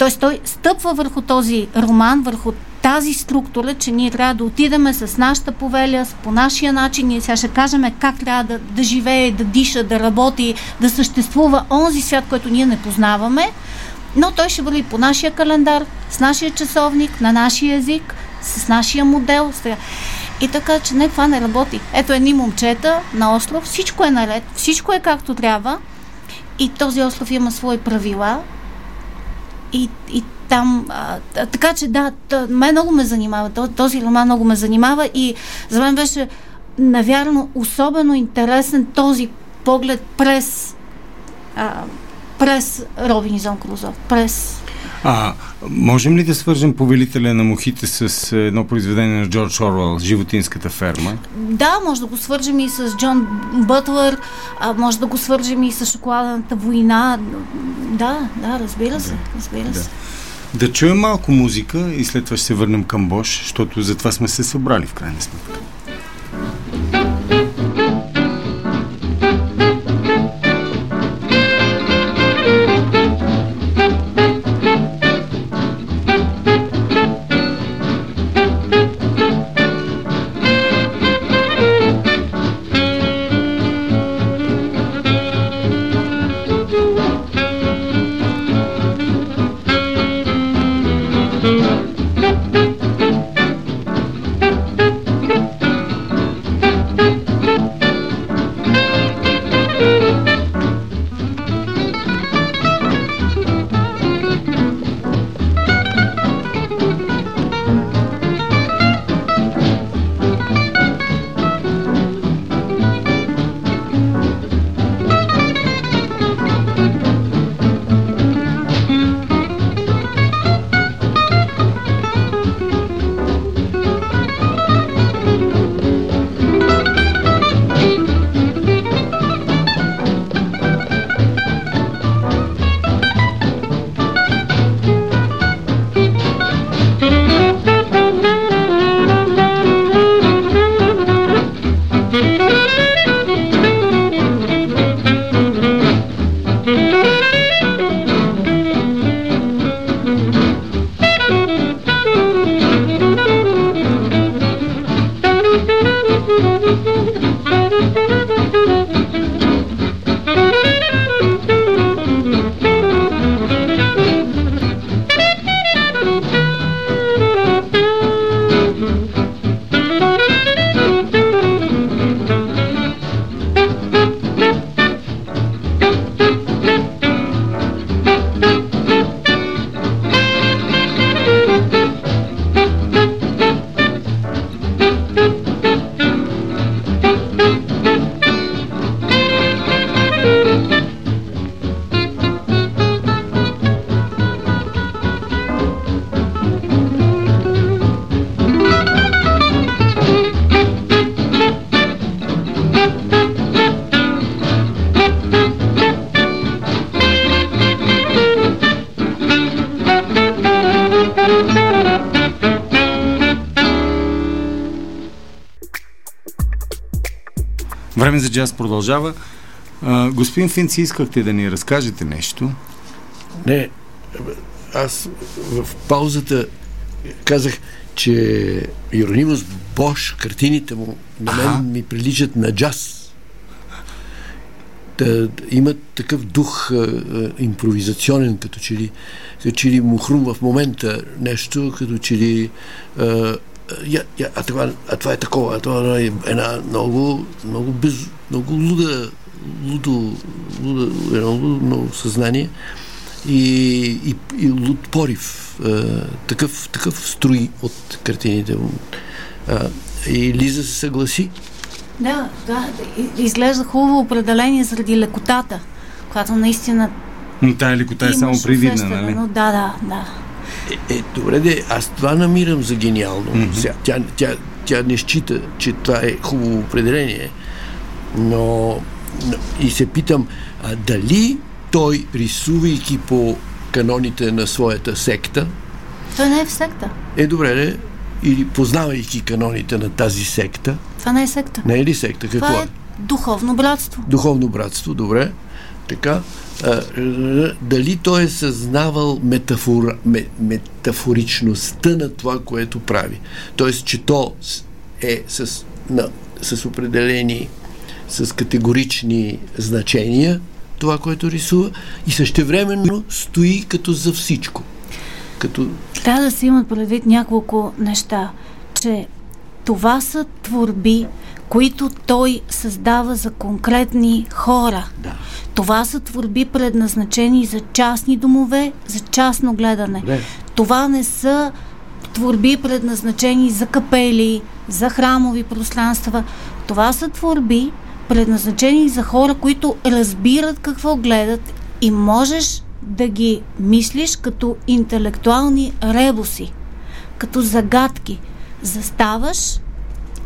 Тоест той стъпва върху този роман, върху тази структура, че ние трябва да отидеме с нашата повеля, по нашия начин, ние сега ще кажем как трябва да, да живее, да диша, да работи, да съществува онзи свят, който ние не познаваме, но той ще върви по нашия календар, с нашия часовник, на нашия език, с нашия модел. И така, че не, това не работи. Ето едни момчета на остров, всичко е наред, всичко е както трябва и този остров има свои правила, и, и там. А, така че да, мен много ме занимава. Този роман много ме занимава и за мен беше, навярно, особено интересен този поглед през. А, през Робинзон Крузо, през а, можем ли да свържем повелителя на мухите с едно произведение на Джордж Орвел, Животинската ферма? Да, може да го свържем и с Джон Бътлър, а, може да го свържем и с Шоколадната война. Да, да, разбира се, разбира да. се. Да чуем малко музика и след това ще се върнем към Бош, защото за това сме се събрали в крайна сметка. Време за джаз продължава. А, господин Финци, искахте да ни разкажете нещо? Не, аз в паузата казах, че Иеронимус Бош, картините му на мен Аха. ми приличат на джаз. Да, имат такъв дух а, а, импровизационен, като че ли, като че ли му хрумва в момента нещо, като че ли а, я, я, а, това, а това е такова, а това е една много, много, без, много луда, лудо, луда, едно лудо много съзнание и, и, и луд порив. А, такъв, такъв строи от картините му. А, и Лиза се съгласи. Да, да, изглежда хубаво определение заради лекотата, която наистина Но тая лекота е само привидна, нали? Да, да, да. Е, е, добре, де, аз това намирам за гениално. Mm-hmm. Сега, тя, тя, тя не счита, че това е хубаво определение, но, но и се питам, а дали той, рисувайки по каноните на своята секта, Той не е в секта. е добре, де, или познавайки каноните на тази секта, Това не е секта. не е ли секта? Какво Това е? духовно братство. Духовно братство, добре. Така, дали той е съзнавал метафор, ме, метафоричността на това, което прави. Тоест, че то е с, на, с определени, с категорични значения, това, което рисува, и същевременно стои като за всичко. Като Трябва да се имат предвид няколко неща, че това са творби, които той създава за конкретни хора. Да. Това са творби предназначени за частни домове, за частно гледане. Добре. Това не са творби предназначени за капели, за храмови пространства. Това са творби предназначени за хора, които разбират какво гледат и можеш да ги мислиш като интелектуални ребуси, като загадки. Заставаш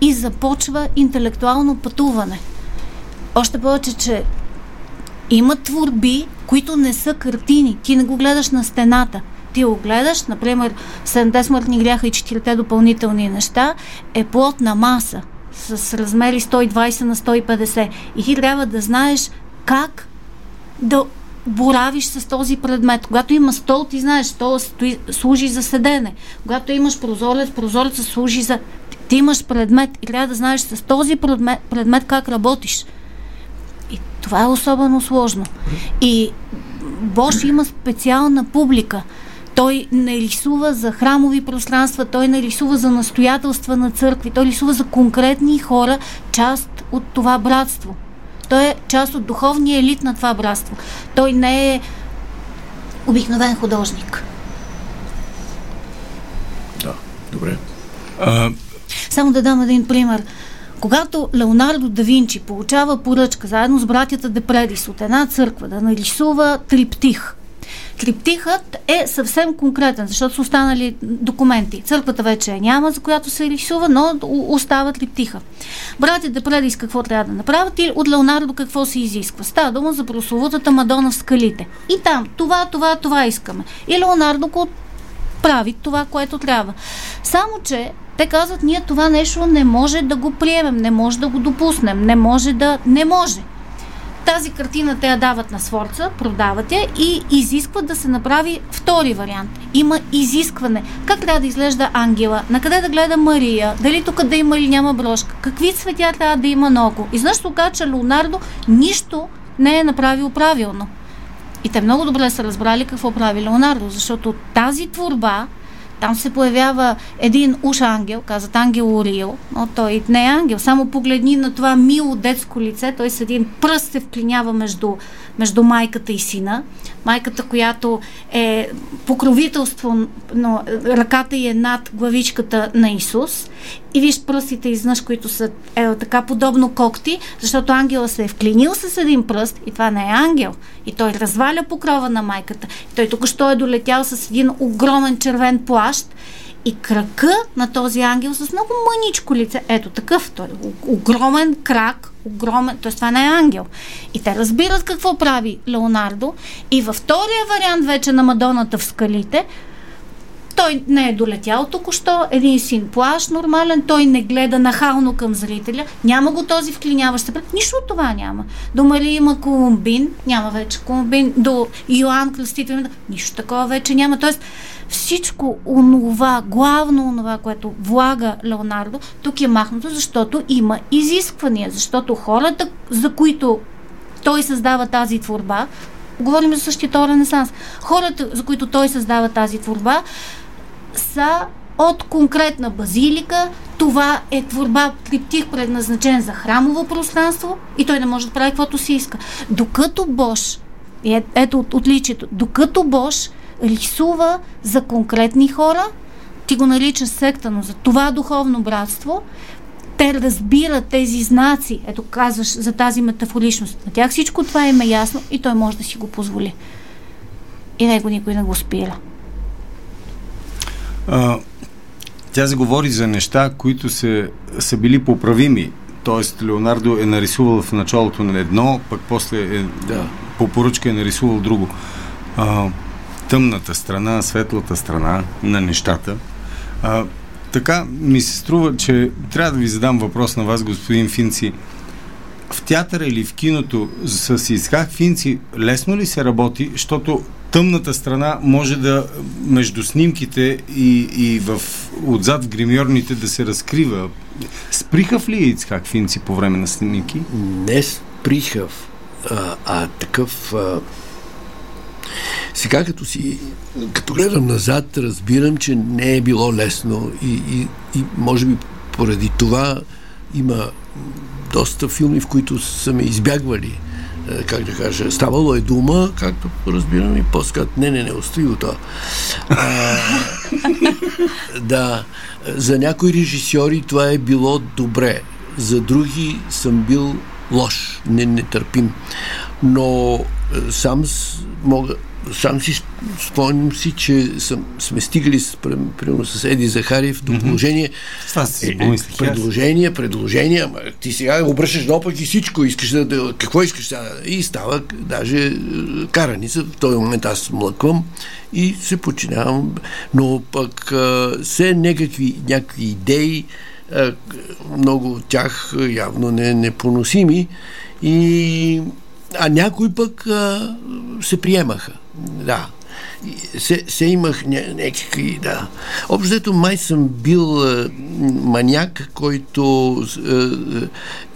и започва интелектуално пътуване. Още повече, че има творби, които не са картини. Ти не го гледаш на стената. Ти го гледаш, например, Седемте смъртни гряха и четирите допълнителни неща е плод на маса с размери 120 на 150. И ти трябва да знаеш как да боравиш с този предмет. Когато има стол, ти знаеш, стол служи за седене. Когато имаш прозорец, прозорецът служи за... Ти имаш предмет и трябва да знаеш с този предмет, предмет как работиш. И това е особено сложно. И Бош има специална публика. Той не рисува за храмови пространства, той не рисува за настоятелства на църкви, той рисува за конкретни хора, част от това братство. Той е част от духовния елит на това братство. Той не е обикновен художник. да, добре. А, Само да дам един пример. Когато Леонардо да Винчи получава поръчка заедно с братята Депредис от една църква да нарисува триптих, Триптихът е съвсем конкретен, защото са останали документи. Църквата вече няма, за която се рисува, но остава триптиха. Братите Депредис какво трябва да направят и от Леонардо какво се изисква. Става дума за прословутата Мадона в скалите. И там, това, това, това искаме. И Леонардо прави това, което трябва. Само, че те казват, ние това нещо не може да го приемем, не може да го допуснем, не може да... Не може. Тази картина те я дават на Сворца, продават я и изискват да се направи втори вариант. Има изискване. Как трябва да изглежда ангела? На къде да гледа Мария? Дали тук да има или няма брошка? Какви цветя трябва да има око? И знаеш, оказа, че Леонардо нищо не е направил правилно. И те много добре са разбрали какво прави Леонардо, защото тази творба, там се появява един уж ангел, казват ангел Орил, но той не е ангел. Само погледни на това мило детско лице, той с един пръст се вклинява между, между майката и сина. Майката, която е покровителство, но ръката й е над главичката на Исус. И виж пръстите изнъж, които са е, така подобно когти, защото ангела се е вклинил с един пръст и това не е ангел. И той разваля покрова на майката. И той тук що е долетял с един огромен червен плащ и крака на този ангел с много мъничко лице. Ето такъв. Той е огромен крак, огромен. Т.е. това не е ангел. И те разбират какво прави Леонардо. И във втория вариант вече на Мадоната в скалите, той не е долетял току-що, един син плаш нормален, той не гледа нахално към зрителя, няма го този вклиняващ се пред. Нищо от това няма. До Мария има Колумбин, няма вече Колумбин, до Йоанн Кръстител, нищо такова вече няма. Тоест, всичко онова, главно онова, което влага Леонардо, тук е махнато, защото има изисквания, защото хората, за които той създава тази творба, говорим за същия този ренесанс, хората, за които той създава тази творба, са от конкретна базилика. Това е творба, триптих предназначен за храмово пространство и той не може да прави каквото си иска. Докато Бош, е, ето от, отличието, докато Бош рисува за конкретни хора, ти го наричаш секта, но за това духовно братство, те разбират тези знаци, ето казваш за тази метафоричност. На тях всичко това им е ясно и той може да си го позволи. И него никой не го спира. А, тя заговори за неща, които се, са били поправими. Тоест, Леонардо е нарисувал в началото на едно, пък после е, да. по поръчка е нарисувал друго. А, тъмната страна, светлата страна на нещата. А, така ми се струва, че трябва да ви задам въпрос на вас, господин Финци. В театъра или в киното с Исхак Финци лесно ли се работи, защото тъмната страна може да между снимките и, и в, отзад в гримьорните да се разкрива. Сприхав ли е Ицхак Финци по време на снимки? Не сприхав, а, а такъв... А... Сега като си, като гледам назад, разбирам, че не е било лесно и, и, и може би поради това има доста филми, в които са ме избягвали е, как да кажа, ставало е дума, както разбирам и после не, не, не, остави това. да, за някои режисьори това е било добре, за други съм бил лош, не, нетърпим. Но е, сам мога, сам си спомням си, че съм, сме стигали с, примерно с Еди Захариев до положение. Си е, е, предложение, предложение, ама ти сега обръщаш наопак и всичко, искаш да, да какво искаш сега? И става даже е, караница, в този момент аз млъквам и се подчинявам, но пък все някакви, някакви идеи, много от тях явно не, непоносими и а някои пък а, се приемаха. Да. Се, се имах някакви, да. Общото май съм бил а, маняк, който а,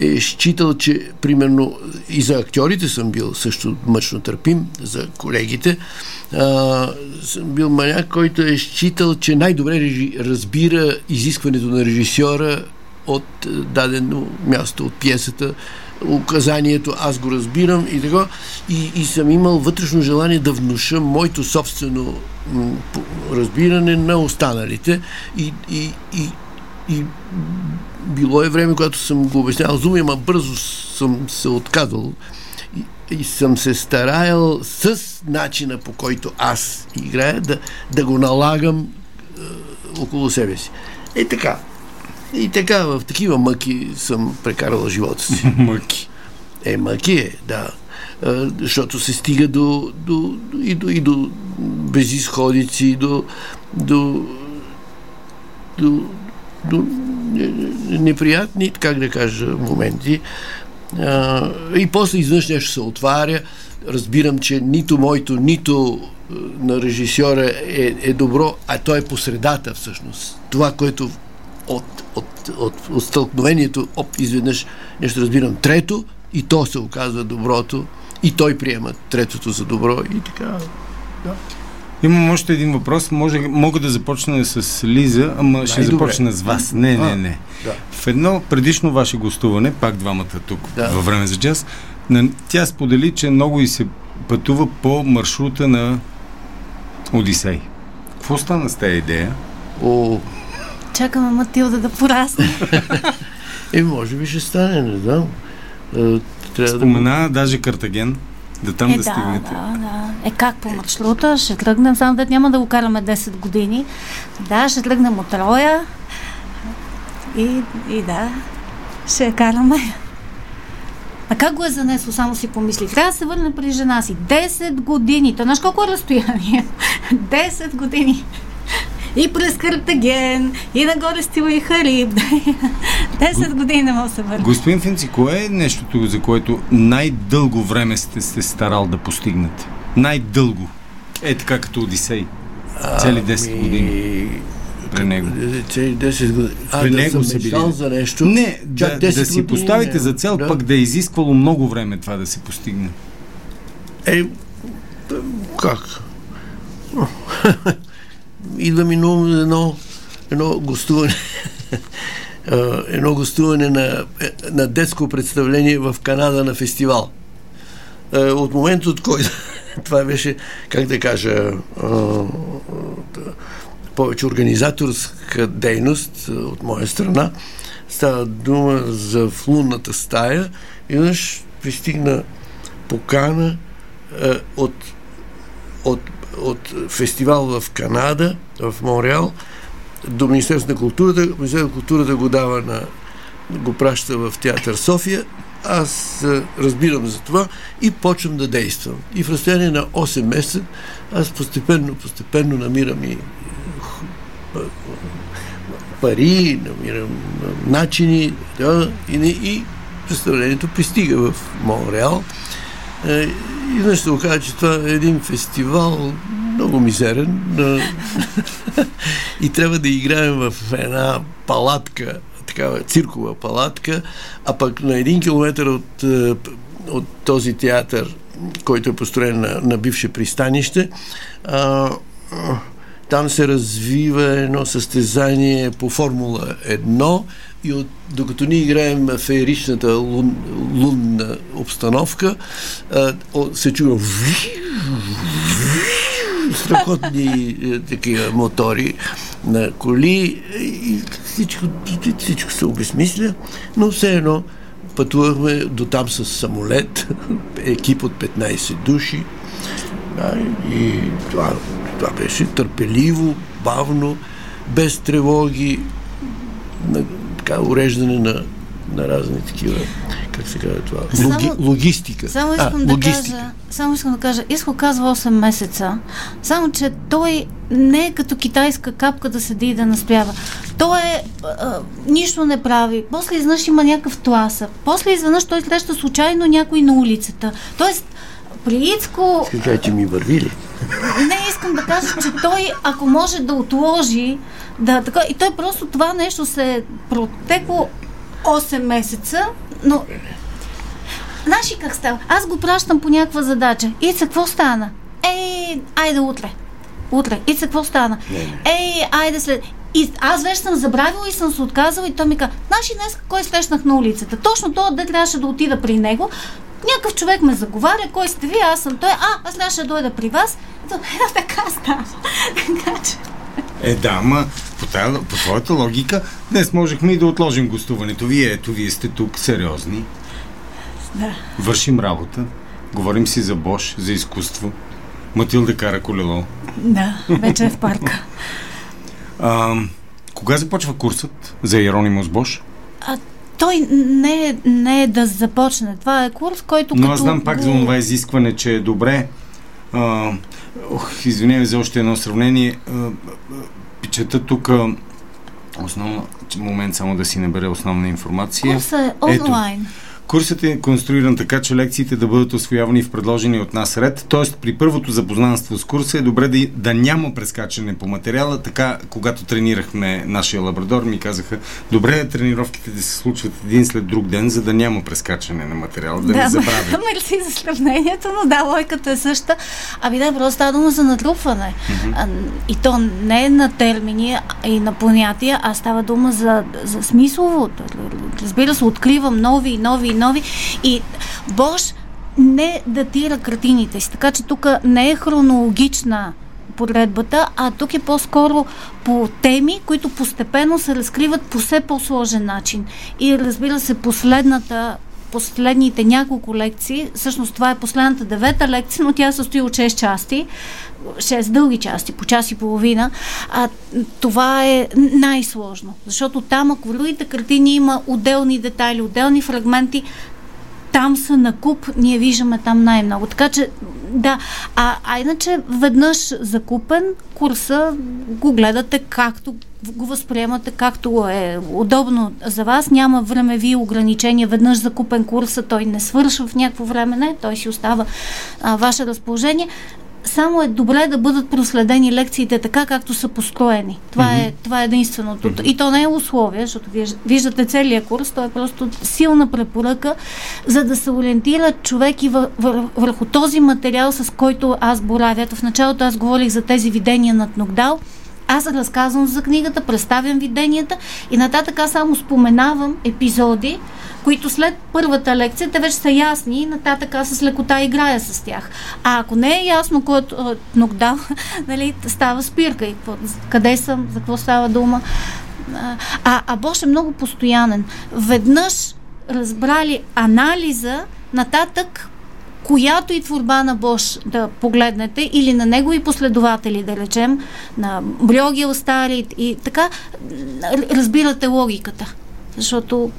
е считал, че примерно и за актьорите съм бил също мъчно търпим, за колегите. А, съм бил маняк, който е считал, че най-добре режи, разбира изискването на режисьора от дадено място от пиесата, указанието, аз го разбирам и така. И, и съм имал вътрешно желание да внуша моето собствено разбиране на останалите. И, и, и, и било е време, когато съм го обяснявал зуми, ама бързо съм се отказал и съм се стараял с начина по който аз играя да, да го налагам е, около себе си. Е така, и така, в такива мъки съм прекарал живота си. мъки. Е, мъки е, да. А, защото се стига до, до, и, до, и до безисходици, и до, до, до, до неприятни, как да кажа, моменти. А, и после изведнъж нещо се отваря. Разбирам, че нито моето, нито на режисьора е, е добро, а той е по средата всъщност. Това, което от, от, от, от стълкновението, оп, изведнъж нещо разбирам трето и то се оказва доброто и той приема третото за добро и така. Да. Имам още един въпрос. Може, мога да започна с Лиза, ама Най- ще започна с вас. Не, не, не. Да. В едно предишно ваше гостуване, пак двамата тук Да. във време за джаз, тя сподели, че много и се пътува по маршрута на Одисей. Какво стана с тази идея? О, Чакаме Матилда да порасне. е, може би ще стане, не знам. Е, Трябва да... Спомена даже Картаген, да там Е, да да, стигнете. да, да. Е, как по маршрута? Ще тръгнем, само да няма да го караме 10 години. Да, ще тръгнем от Роя. И, и да, ще я караме. А как го е занесло, само си помислих. Трябва да се върне при жена си. 10 години. Та знаеш колко е разстояние? 10 години. И през Картаген, и нагоре стила и Хариб. 10 години не мога да се върне. Господин Финци, кое е нещото, за което най-дълго време сте се старал да постигнете? Най-дълго. Е така като Одисей. Цели 10 Ами, години при него. Цели 10 години. А, При да него съм са били. за нещо. Не, чак да, 10 да си години, поставите не. за цел, Да. пък да е изисквало много време това да се постигне. Е, как? Идва ми на едно, едно гостуване. едно гостуване на, е, на детско представление в Канада на фестивал. А, От момента, от който това беше, как да кажа, да, повече организаторска дейност от моя страна. Става дума за в лунната стая. Изведнъж пристигна покана от, от, от фестивал в Канада, в Монреал, до Министерството на културата. Министерството на културата го дава на го праща в театър София. Аз разбирам за това и почвам да действам. И в разстояние на 8 месеца аз постепенно, постепенно намирам и пари, намирам начини да, и, и представлението пристига в Монреал. И днес ще окаже, че това е един фестивал много мизерен и трябва да играем в една палатка, такава циркова палатка, а пък на един километър от, е, от този театър, който е построен на, на бивше пристанище, а, там се развива едно състезание по Формула 1 и от, докато ние играем фееричната лун, лунна обстановка, а, се чува страхотни е, такива мотори на коли и всичко, всичко се обезмисля, но все едно пътувахме до там с самолет, екип от 15 души да, и това, това беше търпеливо, бавно, без тревоги, на, така, уреждане на, на разни такива, как се казва това, Логи, Само- логистика. Само искам да логистика. кажа, само искам да кажа, Иско казва 8 месеца, само че той не е като китайска капка да седи и да наспява. Той е, а, нищо не прави. После изведнъж има някакъв тласък. После изведнъж той среща случайно някой на улицата. Тоест, при Ицко Така, че ми върви ли? не искам да кажа, че той, ако може да отложи, да, така, и той просто това нещо се е протекло 8 месеца, но Знаеш ли как става? Аз го пращам по някаква задача. И какво стана? Ей, айде утре. Утре. И какво стана? Ей, айде след... И аз вече съм забравила и съм се отказала и той ми каза, знаеш ли днес кой срещнах на улицата? Точно това, де трябваше да отида при него. Някакъв човек ме заговаря, кой сте ви, аз съм той, а, аз трябваше да дойда при вас. Ето, ето така става. така че... Е, да, ама по, тая, по твоята логика днес можехме и да отложим гостуването. Вие, ето, вие сте тук сериозни. Да. Вършим работа. Говорим си за Бош, за изкуство. Матилда кара колело. Да, вече е в парка. А, кога започва курсът за Иеронимус Бош? А, той не е, не е да започне. Това е курс, който Но като... аз знам пак за това изискване, че е добре. А, ох, извинявай за още едно сравнение. А, тук а, основно че момент само да си набере основна информация. Курсът е Ето. Курсът е конструиран така, че лекциите да бъдат освоявани в предложени от нас ред. Тоест, при първото запознанство с курса е добре да, да няма прескачане по материала. Така, когато тренирахме нашия лабрадор, ми казаха, добре е тренировките да се случват един след друг ден, за да няма прескачане на материала, да, не забравя. мерси за сравнението, но да, лойката е съща. Ами да, просто става дума за натрупване. И то не е на термини и на понятия, а става дума за, за смислово. Разбира се, откривам нови и нови и нови. И Бош не датира картините си, така че тук не е хронологична подредбата, а тук е по-скоро по теми, които постепенно се разкриват по все по-сложен начин. И разбира се, последната последните няколко лекции, всъщност това е последната девета лекция, но тя състои от 6 части, 6 дълги части, по час и половина, а това е най-сложно, защото там, ако другите картини има отделни детайли, отделни фрагменти, там са на куп, ние виждаме там най-много. Така че, да, а, а иначе веднъж закупен курса го гледате както го възприемате както е удобно за вас. Няма времеви ограничения. Веднъж закупен курса, той не свършва в някакво време, не, той си остава а, ваше разположение. Само е добре да бъдат проследени лекциите така, както са построени. Това, mm-hmm. е, това е единственото. Mm-hmm. И то не е условие, защото виждате целият курс, то е просто силна препоръка, за да се ориентира човек и вър, вър, върху този материал, с който аз боравя. В началото аз говорих за тези видения над Ногдал. Аз разказвам за книгата, представям виденията и нататък аз само споменавам епизоди, които след първата лекция те вече са ясни и нататък аз с лекота играя с тях. А ако не е ясно кой е нокдаун, нали, става спирка и къде съм, за какво става дума. А, а Бош е много постоянен. Веднъж разбрали анализа, нататък която и творба на Бош да погледнете или на негови последователи, да речем, на Брюгел Стари и така, разбирате логиката. Защото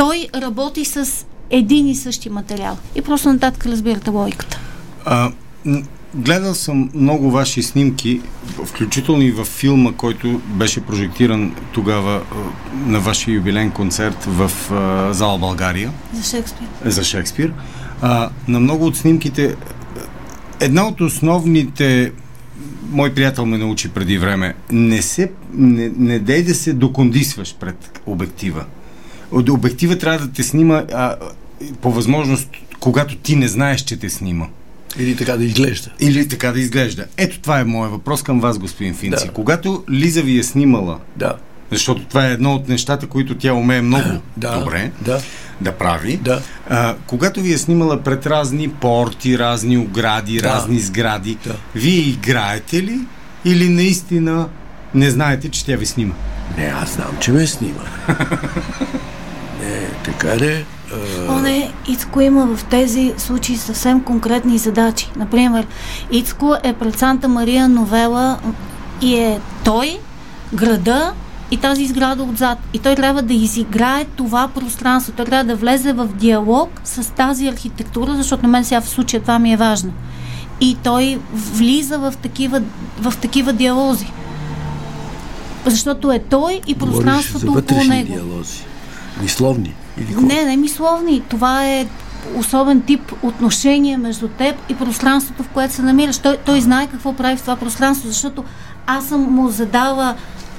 той работи с един и същи материал. И просто нататък разбирате логиката. А, гледал съм много ваши снимки, включително и в филма, който беше прожектиран тогава на вашия юбилен концерт в а, зала България. За Шекспир. За Шекспир. А, на много от снимките една от основните мой приятел ме научи преди време. Не, се, не, не дей да се докондисваш пред обектива обектива трябва да те снима а, по възможност, когато ти не знаеш, че те снима. Или така да изглежда. Или така да изглежда. Ето това е моят въпрос към вас, господин Финци. Да. Когато Лиза ви е снимала, да. защото това е едно от нещата, които тя умее много да. добре да. да прави, да. А, когато ви е снимала пред разни порти, разни огради, да. разни сгради, да. вие играете ли или наистина не знаете, че тя ви снима? Не, аз знам, че ме снима. Така ли? О, не, Ицко има в тези случаи съвсем конкретни задачи. Например, Ицко е пред Санта Мария новела и е той, града и тази изграда отзад. И той трябва да изиграе това пространство. Той трябва да влезе в диалог с тази архитектура, защото на мен сега в случая това ми е важно. И той влиза в такива, в такива диалози. Защото е той и пространството около него. диалози. Мисловни. Или не, не мисловни. Това е особен тип отношение между теб и пространството, в което се намираш. Той, той знае какво прави в това пространство, защото аз съм му задала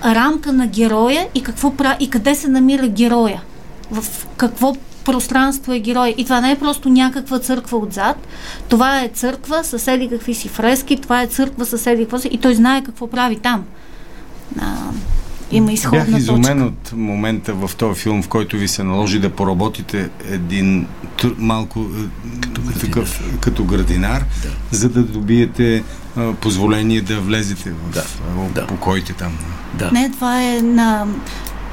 рамка на героя и, какво прави, и къде се намира героя. В какво пространство е герой. И това не е просто някаква църква отзад. Това е църква, съседи какви си фрески, това е църква, съседи какво си. И той знае какво прави там. Има изходна Бях изумен точка. от момента в този филм, в който ви се наложи да поработите един малко е, като градинар, такъв, като градинар да. за да добиете а, позволение да влезете в, да. да. покоите там. Да. Не, това е на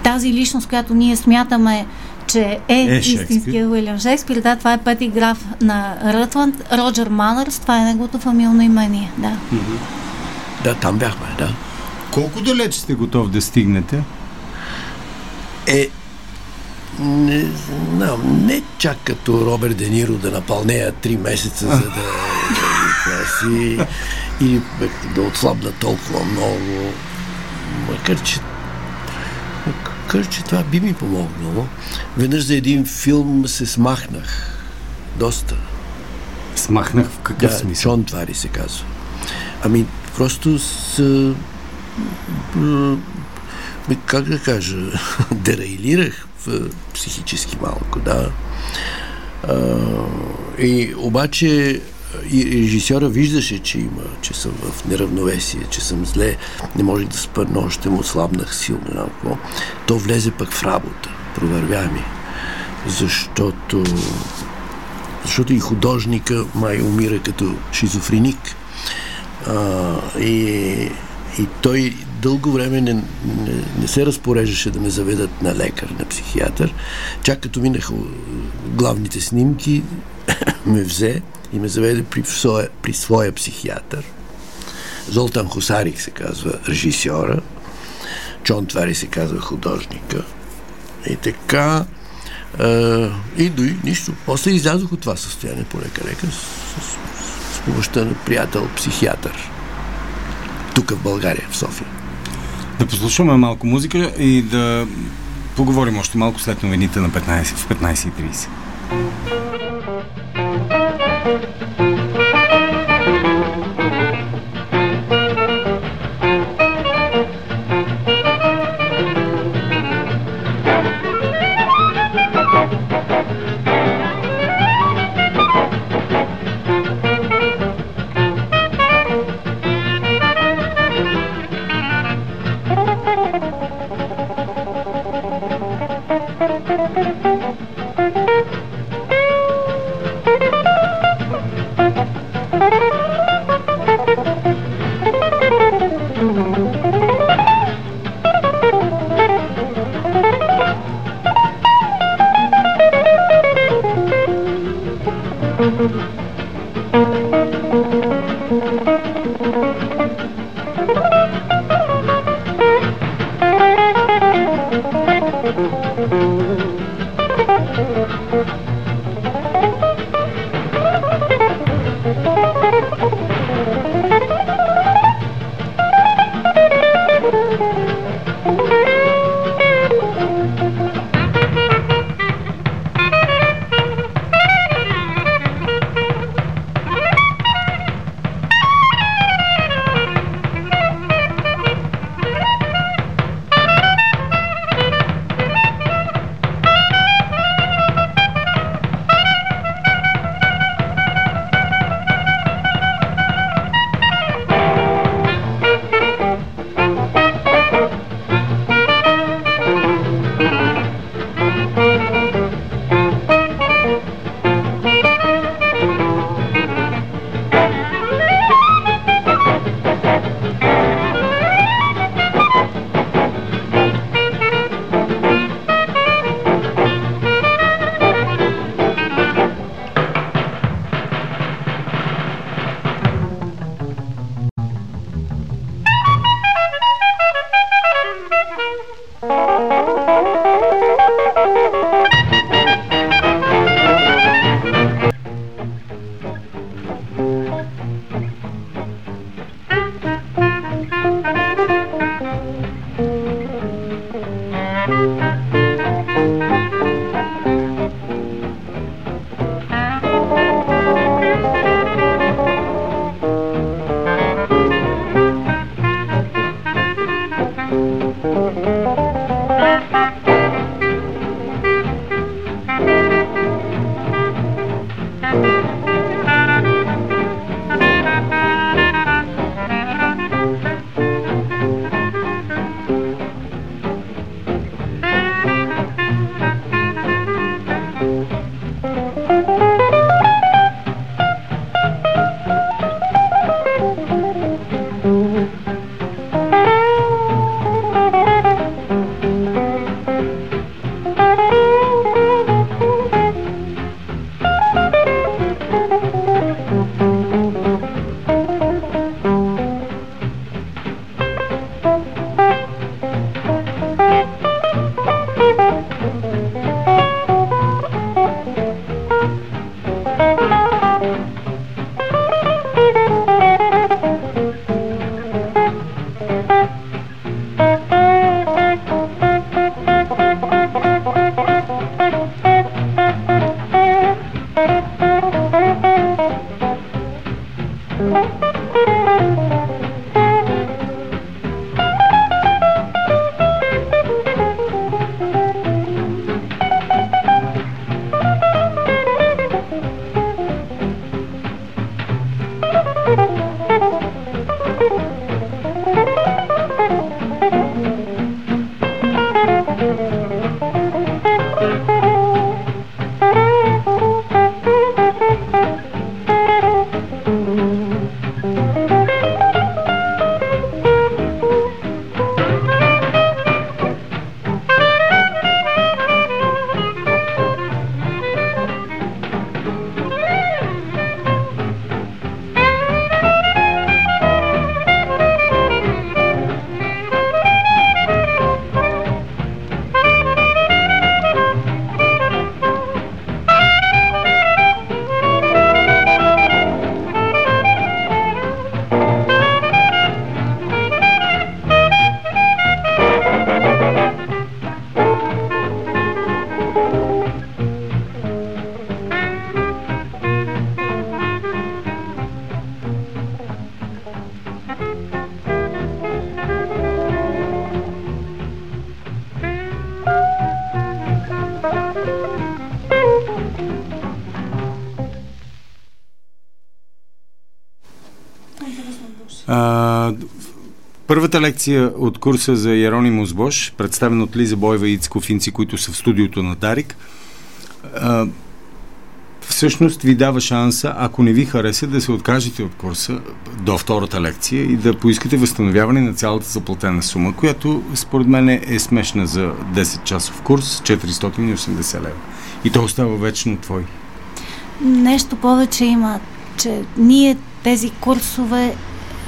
тази личност, която ние смятаме, че е, е истинския Уилям Шекспир. Да, това е пети граф на Рътланд. Роджер Манърс, това е неговото фамилно имение. Да. Да, там бяхме, да. Колко далеч сте готов да стигнете? Е, не знам, не чак като Роберт Дениро да напълнея три месеца, за да, да си или да отслабна толкова много. Макар, че макар, че това би ми помогнало. Веднъж за един филм се смахнах. Доста. Смахнах в какъв да, смисъл? Шон Твари се казва. Ами, просто с как да кажа, дерейлирах психически малко, да. И обаче и режисьора виждаше, че има, че съм в неравновесие, че съм зле, не може да спа нощем, отслабнах силно. Какво. То влезе пък в работа, провървя ми. Защото защото и художника май умира като шизофреник. А, и и той дълго време не, не, не се разпореждаше да ме заведат на лекар, на психиатър. Чак като минаха главните снимки, ме взе и ме заведе при своя, при своя психиатър. Золтан Хусарик се казва режисьора, Чон Твари се казва художника. И така, е, и дори нищо. После излязох от това състояние по лека-лека с, с, с помощта на приятел психиатър тук в България, в София. Да послушаме малко музика и да поговорим още малко след новините на 15, в 15.30. Първата лекция от курса за Яронимус Бош, представена от Лиза Бойва и Ицко Финци, които са в студиото на Дарик, всъщност ви дава шанса, ако не ви хареса, да се откажете от курса до втората лекция и да поискате възстановяване на цялата заплатена сума, която според мен е смешна за 10 часов курс, 480 лева. И то остава вечно твой. Нещо повече има, че ние тези курсове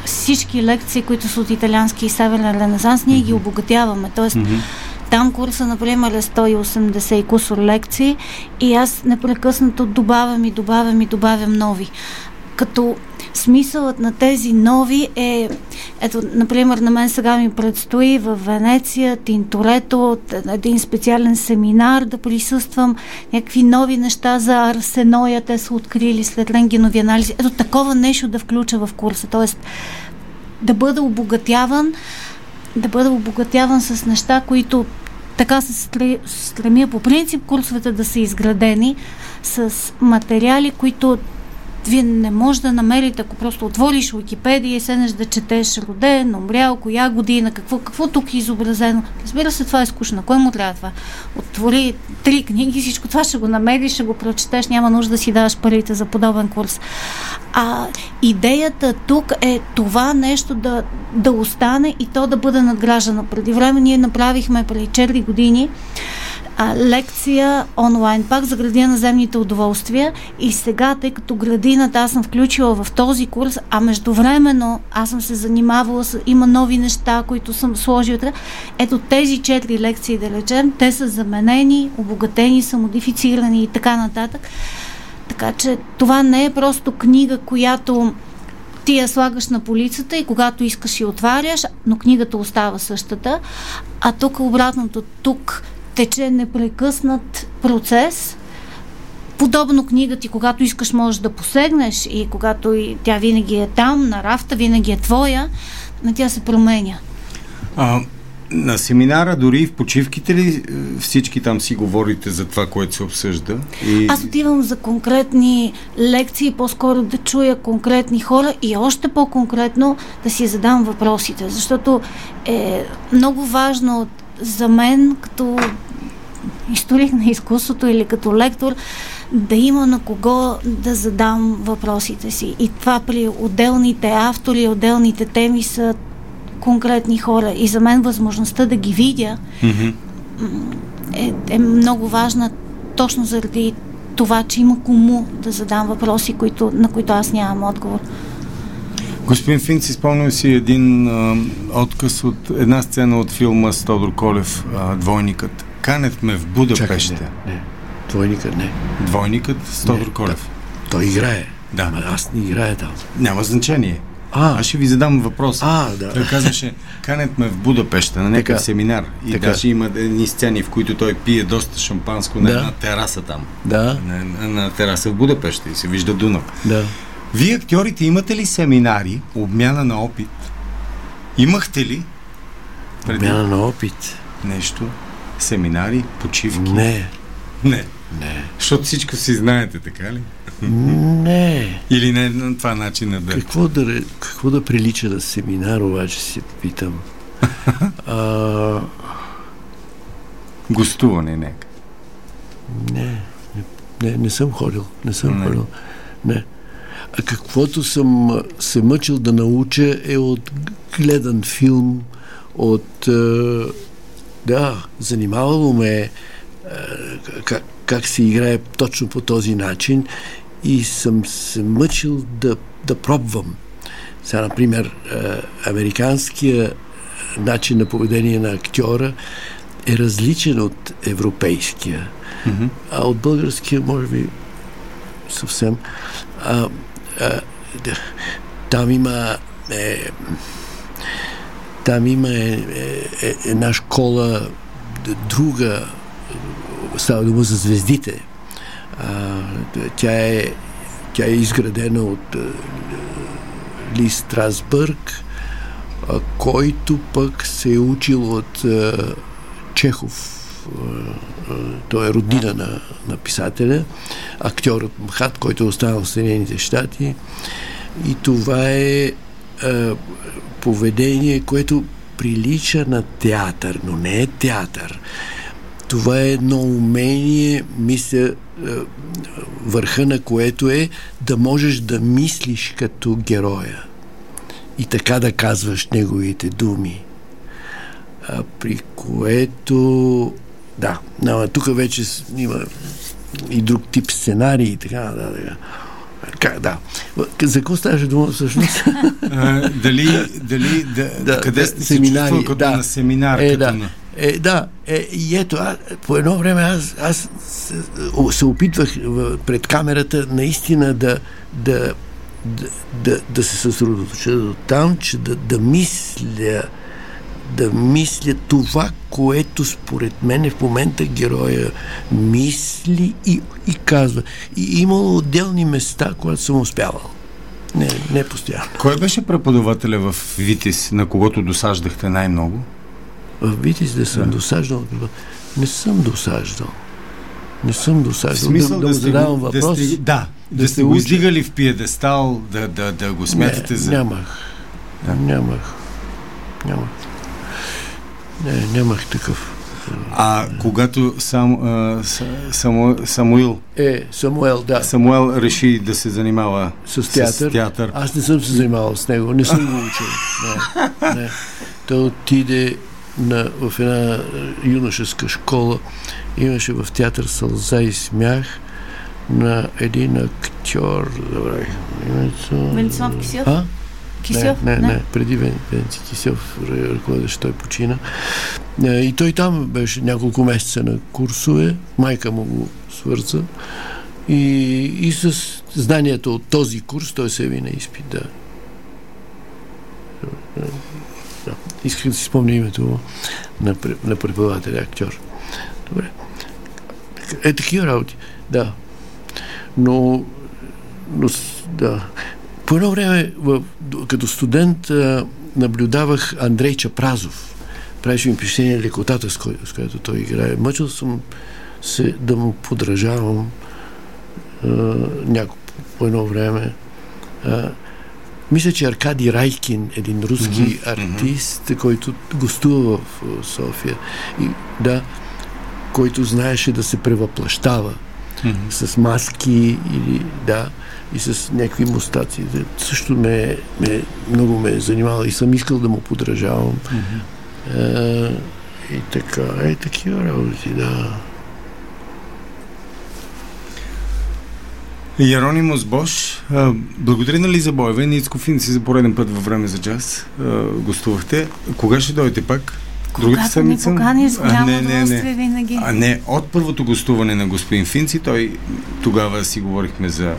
всички лекции, които са от италиански и северен ренесанс, ние mm-hmm. ги обогатяваме. Тоест, mm-hmm. там курса, например, е 180 и кусор лекции и аз непрекъснато добавям и добавям и добавям нови. Като смисълът на тези нови е, ето, например, на мен сега ми предстои в Венеция, Тинторето, един специален семинар да присъствам, някакви нови неща за арсеноя, те са открили след рентгенови анализи. Ето такова нещо да включа в курса, т.е. да бъда обогатяван, да бъда обогатяван с неща, които така се стремя по принцип курсовете да са изградени с материали, които вие не може да намерите, ако просто отвориш Википедия и седнеш да четеш роден, умрял, коя година, какво, какво тук е изобразено. Разбира се, това е скучно. Кой му трябва това? Отвори три книги, всичко това ще го намериш, ще го прочетеш, няма нужда да си даваш парите за подобен курс. А идеята тук е това нещо да, да остане и то да бъде надграждано. Преди време ние направихме преди 4 години а, лекция онлайн, пак за градина на земните удоволствия. И сега, тъй като градината аз съм включила в този курс, а междувременно аз съм се занимавала с... Има нови неща, които съм сложила. Ето тези четири лекции, да речем, те са заменени, обогатени, са модифицирани и така нататък. Така че това не е просто книга, която ти я слагаш на полицата и когато искаш и отваряш, но книгата остава същата. А тук обратното, тук тече непрекъснат процес. Подобно книга ти, когато искаш, можеш да посегнеш и когато и тя винаги е там, на рафта, винаги е твоя, но тя се променя. А, на семинара, дори и в почивките ли е, всички там си говорите за това, което се обсъжда? И... Аз отивам за конкретни лекции, по-скоро да чуя конкретни хора и още по-конкретно да си задам въпросите, защото е много важно за мен като историк на изкуството или като лектор да има на кого да задам въпросите си. И това при отделните автори, отделните теми са конкретни хора. И за мен възможността да ги видя mm-hmm. е, е много важна точно заради това, че има кому да задам въпроси, които, на които аз нямам отговор. Господин Финк, си спомням си един а, отказ от една сцена от филма с Тодор Колев, а, Двойникът. Канет ме в Будапеща. Чакай, не, не. Двойникът не. Двойникът с Тодор не, Колев. Да. Той играе. Да. Ама аз не играя там. Няма значение. А, Аз ще ви задам въпрос. А, да. Той казваше, канет ме в Будапеща на някакъв семинар. И така. даже има едни сцени, в които той пие доста шампанско на една тераса там. Да. На, на, на тераса в Будапеща и се вижда Дунав. Да. Вие, актьорите, имате ли семинари, обмяна на опит? Имахте ли? Преди... Обмяна на опит? Нещо? Семинари, почивки? Не. Не. Не. Защото всичко си знаете, така ли? Не. Или не на това начин да... Какво да, какво да прилича на семинар, обаче си питам. а... Гостуване нека. Не, не, не съм ходил. Не съм не. ходил. Не. Каквото съм се мъчил да науча е от гледан филм, от... Да, занимавало ме как, как се играе точно по този начин и съм се мъчил да, да пробвам. Сега, например, американския начин на поведение на актьора е различен от европейския, mm-hmm. а от българския, може би, съвсем. А, там има е, там има е, е, е, една школа друга става дума за звездите. А, тя, е, тя е изградена от а, Ли Страсбърг който пък се е учил от а, Чехов той е родина на, на писателя, актьорът Мхат, който е останал в Съединените щати. И това е а, поведение, което прилича на театър, но не е театър. Това е едно умение, мисля, върха на което е да можеш да мислиш като героя и така да казваш неговите думи. При което да, но, тук вече има и друг тип сценарии и така, да, да. Как, да. За какво ставаше дума всъщност? А, дали, дали, да, да, къде сте семинари, се като да. на семинар? Е, да. На... Е, да, е, и ето, а, по едно време аз, аз се, се опитвах пред камерата наистина да, да, да, да, да се съсредоточа до там, че да, да мисля да мисля това, което според мен в момента героя мисли и, и казва. И имало отделни места, когато съм успявал. Не, не постоянно. Кой беше преподавателя в Витис, на когото досаждахте най-много? В Витис да съм да. досаждал? Не съм досаждал. Не съм досаждал. В смисъл да, да, да задавам въпрос. Да, сте, да, да, да сте го издигали в пиедестал, да, да, да го смятате не, за... Нямах. Да. Нямах. Нямах. Не, нямах такъв. А когато сам, а, Саму, Самуил... Е, Самуел, да. Самуел реши да се занимава с театър. С театър. Аз не съм се занимавал с него, не съм го учил. Не, не. Той отиде на, в една юношеска школа. Имаше в театър сълза и смях на един актьор. Добре, името... Венцислав Кисев? А? Кисев? Не, не, не, преди Венци Кисев, ръководещ, той почина. Е, и той там беше няколко месеца на курсове, майка му го свърза. И, и с знанието от този курс той се яви на изпит да, Да. Исках да си спомня името на, на преподавателя, актьор. Добре. Е, такива работи. Да. Но, но да. По едно време, като студент, наблюдавах Андрей Чапразов. Правеше ми впечатление лекотата, с, кой, с която той играе. Мъчил съм се да му подражавам няколко по едно време. А, мисля, че Аркади Райкин, един руски mm-hmm. артист, mm-hmm. който гостува в София, и, да, който знаеше да се превъплащава mm-hmm. с маски или да, и с някакви мустаци. Също ме, ме, много ме е занимава и съм искал да му подражавам. Mm-hmm. А, и така, е такива работи, да. Яронимос Бош, благодаря на Лиза Боева и Ницко Финци за пореден път във време за джаз. Гостувахте. Кога ще дойдете пак? Другата седмица? Покани, с не, не, не. винаги. А не, от първото гостуване на господин Финци, той тогава си говорихме за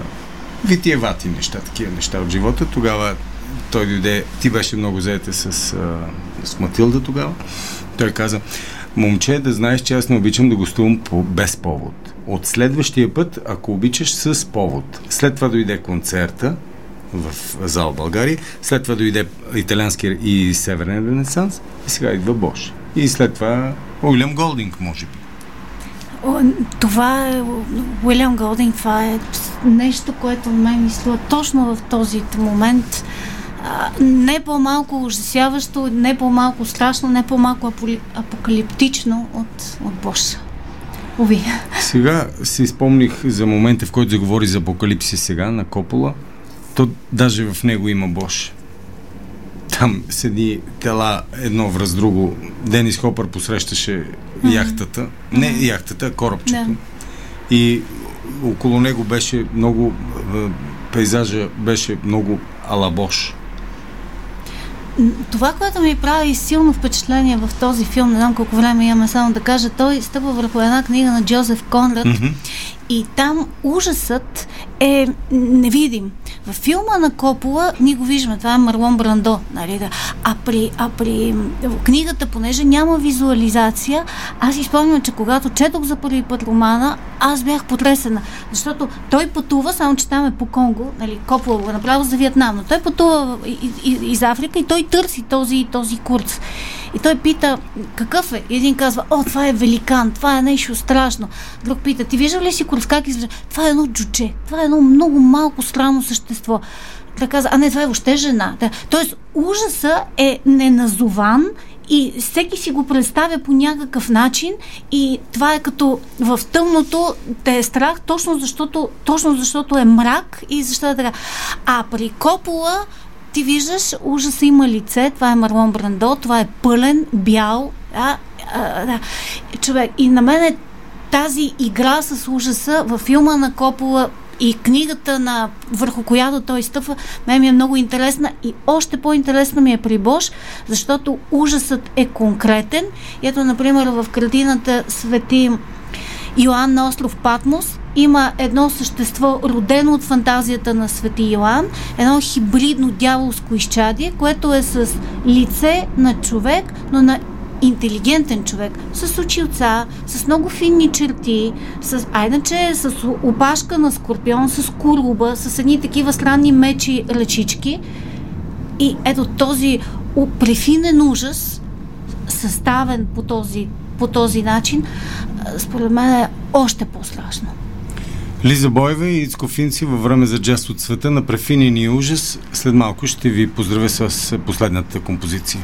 витиевати неща, такива неща от живота. Тогава той дойде, ти беше много заете с, с Матилда тогава. Той каза, момче, да знаеш, че аз не обичам да гостувам по, без повод от следващия път, ако обичаш, с повод. След това дойде концерта в зал България, след това дойде италиански и северен ренесанс и сега идва Бош. И след това Уилям Голдинг, може би. Това е Уилям Голдинг, това е нещо, което мен мисля точно в този момент не по-малко ужасяващо, не по-малко страшно, не по-малко апокалиптично от, от Боша. Уви. Сега си спомних за момента, в който заговори за апокалипсис сега на Копола. То даже в него има Бош. Там седи тела едно връз друго. Денис Хопър посрещаше mm-hmm. яхтата. Не яхтата, корабчето. Yeah. И около него беше много пейзажа беше много алабош това, което ми прави силно впечатление в този филм, не знам колко време имаме само да кажа, той стъпва върху една книга на Джозеф Конрад mm-hmm. И там ужасът е невидим. В филма на Копола ние го виждаме, това е Марлон Брандо, нали да. А при, а при книгата, понеже няма визуализация, аз изпомням, че когато четох за първи път романа, аз бях потресена, защото той пътува, само че там е по Конго, нали, Копола го е направил за Виетнам, но той пътува из Африка и той търси този, този курс. И той пита, какъв е? Един казва, о, това е великан, това е нещо страшно. Друг пита, ти виждал ли си курс, как изглежда? Това е едно джуче, това е едно много малко странно същество. Да каза, а не, това е въобще жена. Да. Тоест, ужаса е неназован и всеки си го представя по някакъв начин и това е като в тъмното те е страх, точно защото, точно защото е мрак и защото е така. А при Копола ти виждаш, ужаса има лице, това е Марлон Брандо, това е пълен, бял, а, а, да. човек. И на мен е тази игра с ужаса във филма на Копола и книгата, на, върху която той стъпва, мен ми е много интересна и още по-интересна ми е при Бош, защото ужасът е конкретен. Ето, например, в картината Свети Йоанн на остров Патмос има едно същество, родено от фантазията на Свети Йоан, едно хибридно дяволско изчадие, което е с лице на човек, но на интелигентен човек, с очилца, с много финни черти, с, а иначе с опашка на скорпион, с куруба, с едни такива странни мечи ръчички. И ето този префинен ужас, съставен по този, по този начин, според мен е още по-страшно. Лиза Бойва и Ицко Финци във време за джаз от света на префинени ужас. След малко ще ви поздравя с последната композиция.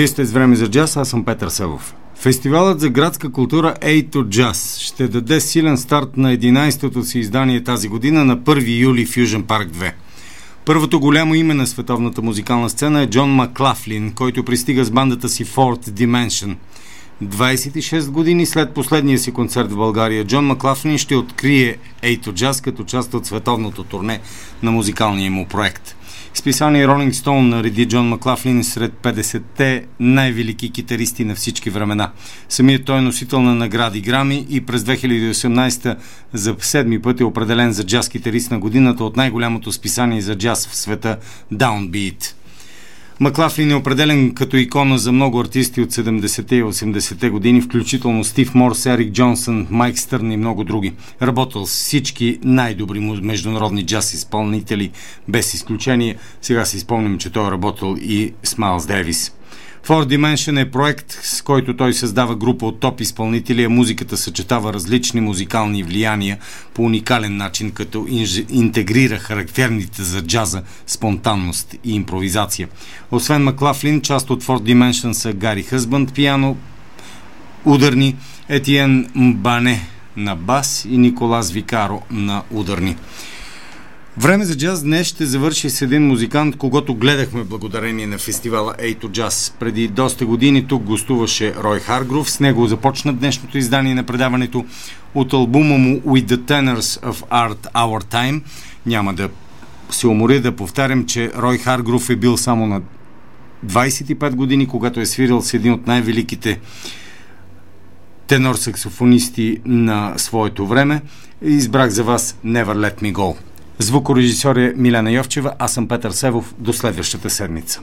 Вие сте с време за джаз, аз съм Петър Савов. Фестивалът за градска култура A to Jazz ще даде силен старт на 11-то си издание тази година на 1 юли в Южен парк 2. Първото голямо име на световната музикална сцена е Джон Маклафлин, който пристига с бандата си Fourth Dimension. 26 години след последния си концерт в България, Джон Маклафлин ще открие A to Jazz като част от световното турне на музикалния му проект – Списание Rolling Stone нареди Джон Маклафлин сред 50-те най-велики китаристи на всички времена. Самият той е носител на награди Грами и през 2018 за седми път е определен за джаз китарист на годината от най-голямото списание за джаз в света Downbeat. Маклафлин е определен като икона за много артисти от 70-те и 80-те години, включително Стив Морс, Ерик Джонсън, Майк Стърн и много други. Работил с всички най-добри международни джаз изпълнители, без изключение. Сега си спомням, че той е работил и с Майлз Девис. Four Dimension е проект, с който той създава група от топ изпълнители, а музиката съчетава различни музикални влияния по уникален начин, като интегрира характерните за джаза спонтанност и импровизация. Освен Маклафлин, част от Four Dimension са Гари Хъзбанд, пиано, ударни, Етиен Мбане на бас и Николас Викаро на ударни. Време за джаз днес ще завърши с един музикант, когато гледахме благодарение на фестивала Ейто Джаз. Преди доста години тук гостуваше Рой Харгров. С него започна днешното издание на предаването от албума му With the Tenors of Art Our Time. Няма да се уморя да повтарям, че Рой Харгров е бил само на 25 години, когато е свирил с един от най-великите тенор-саксофонисти на своето време. Избрах за вас Never Let Me Go. Звукорежисьор е Милена Йовчева, аз съм Петър Севов. До следващата седмица.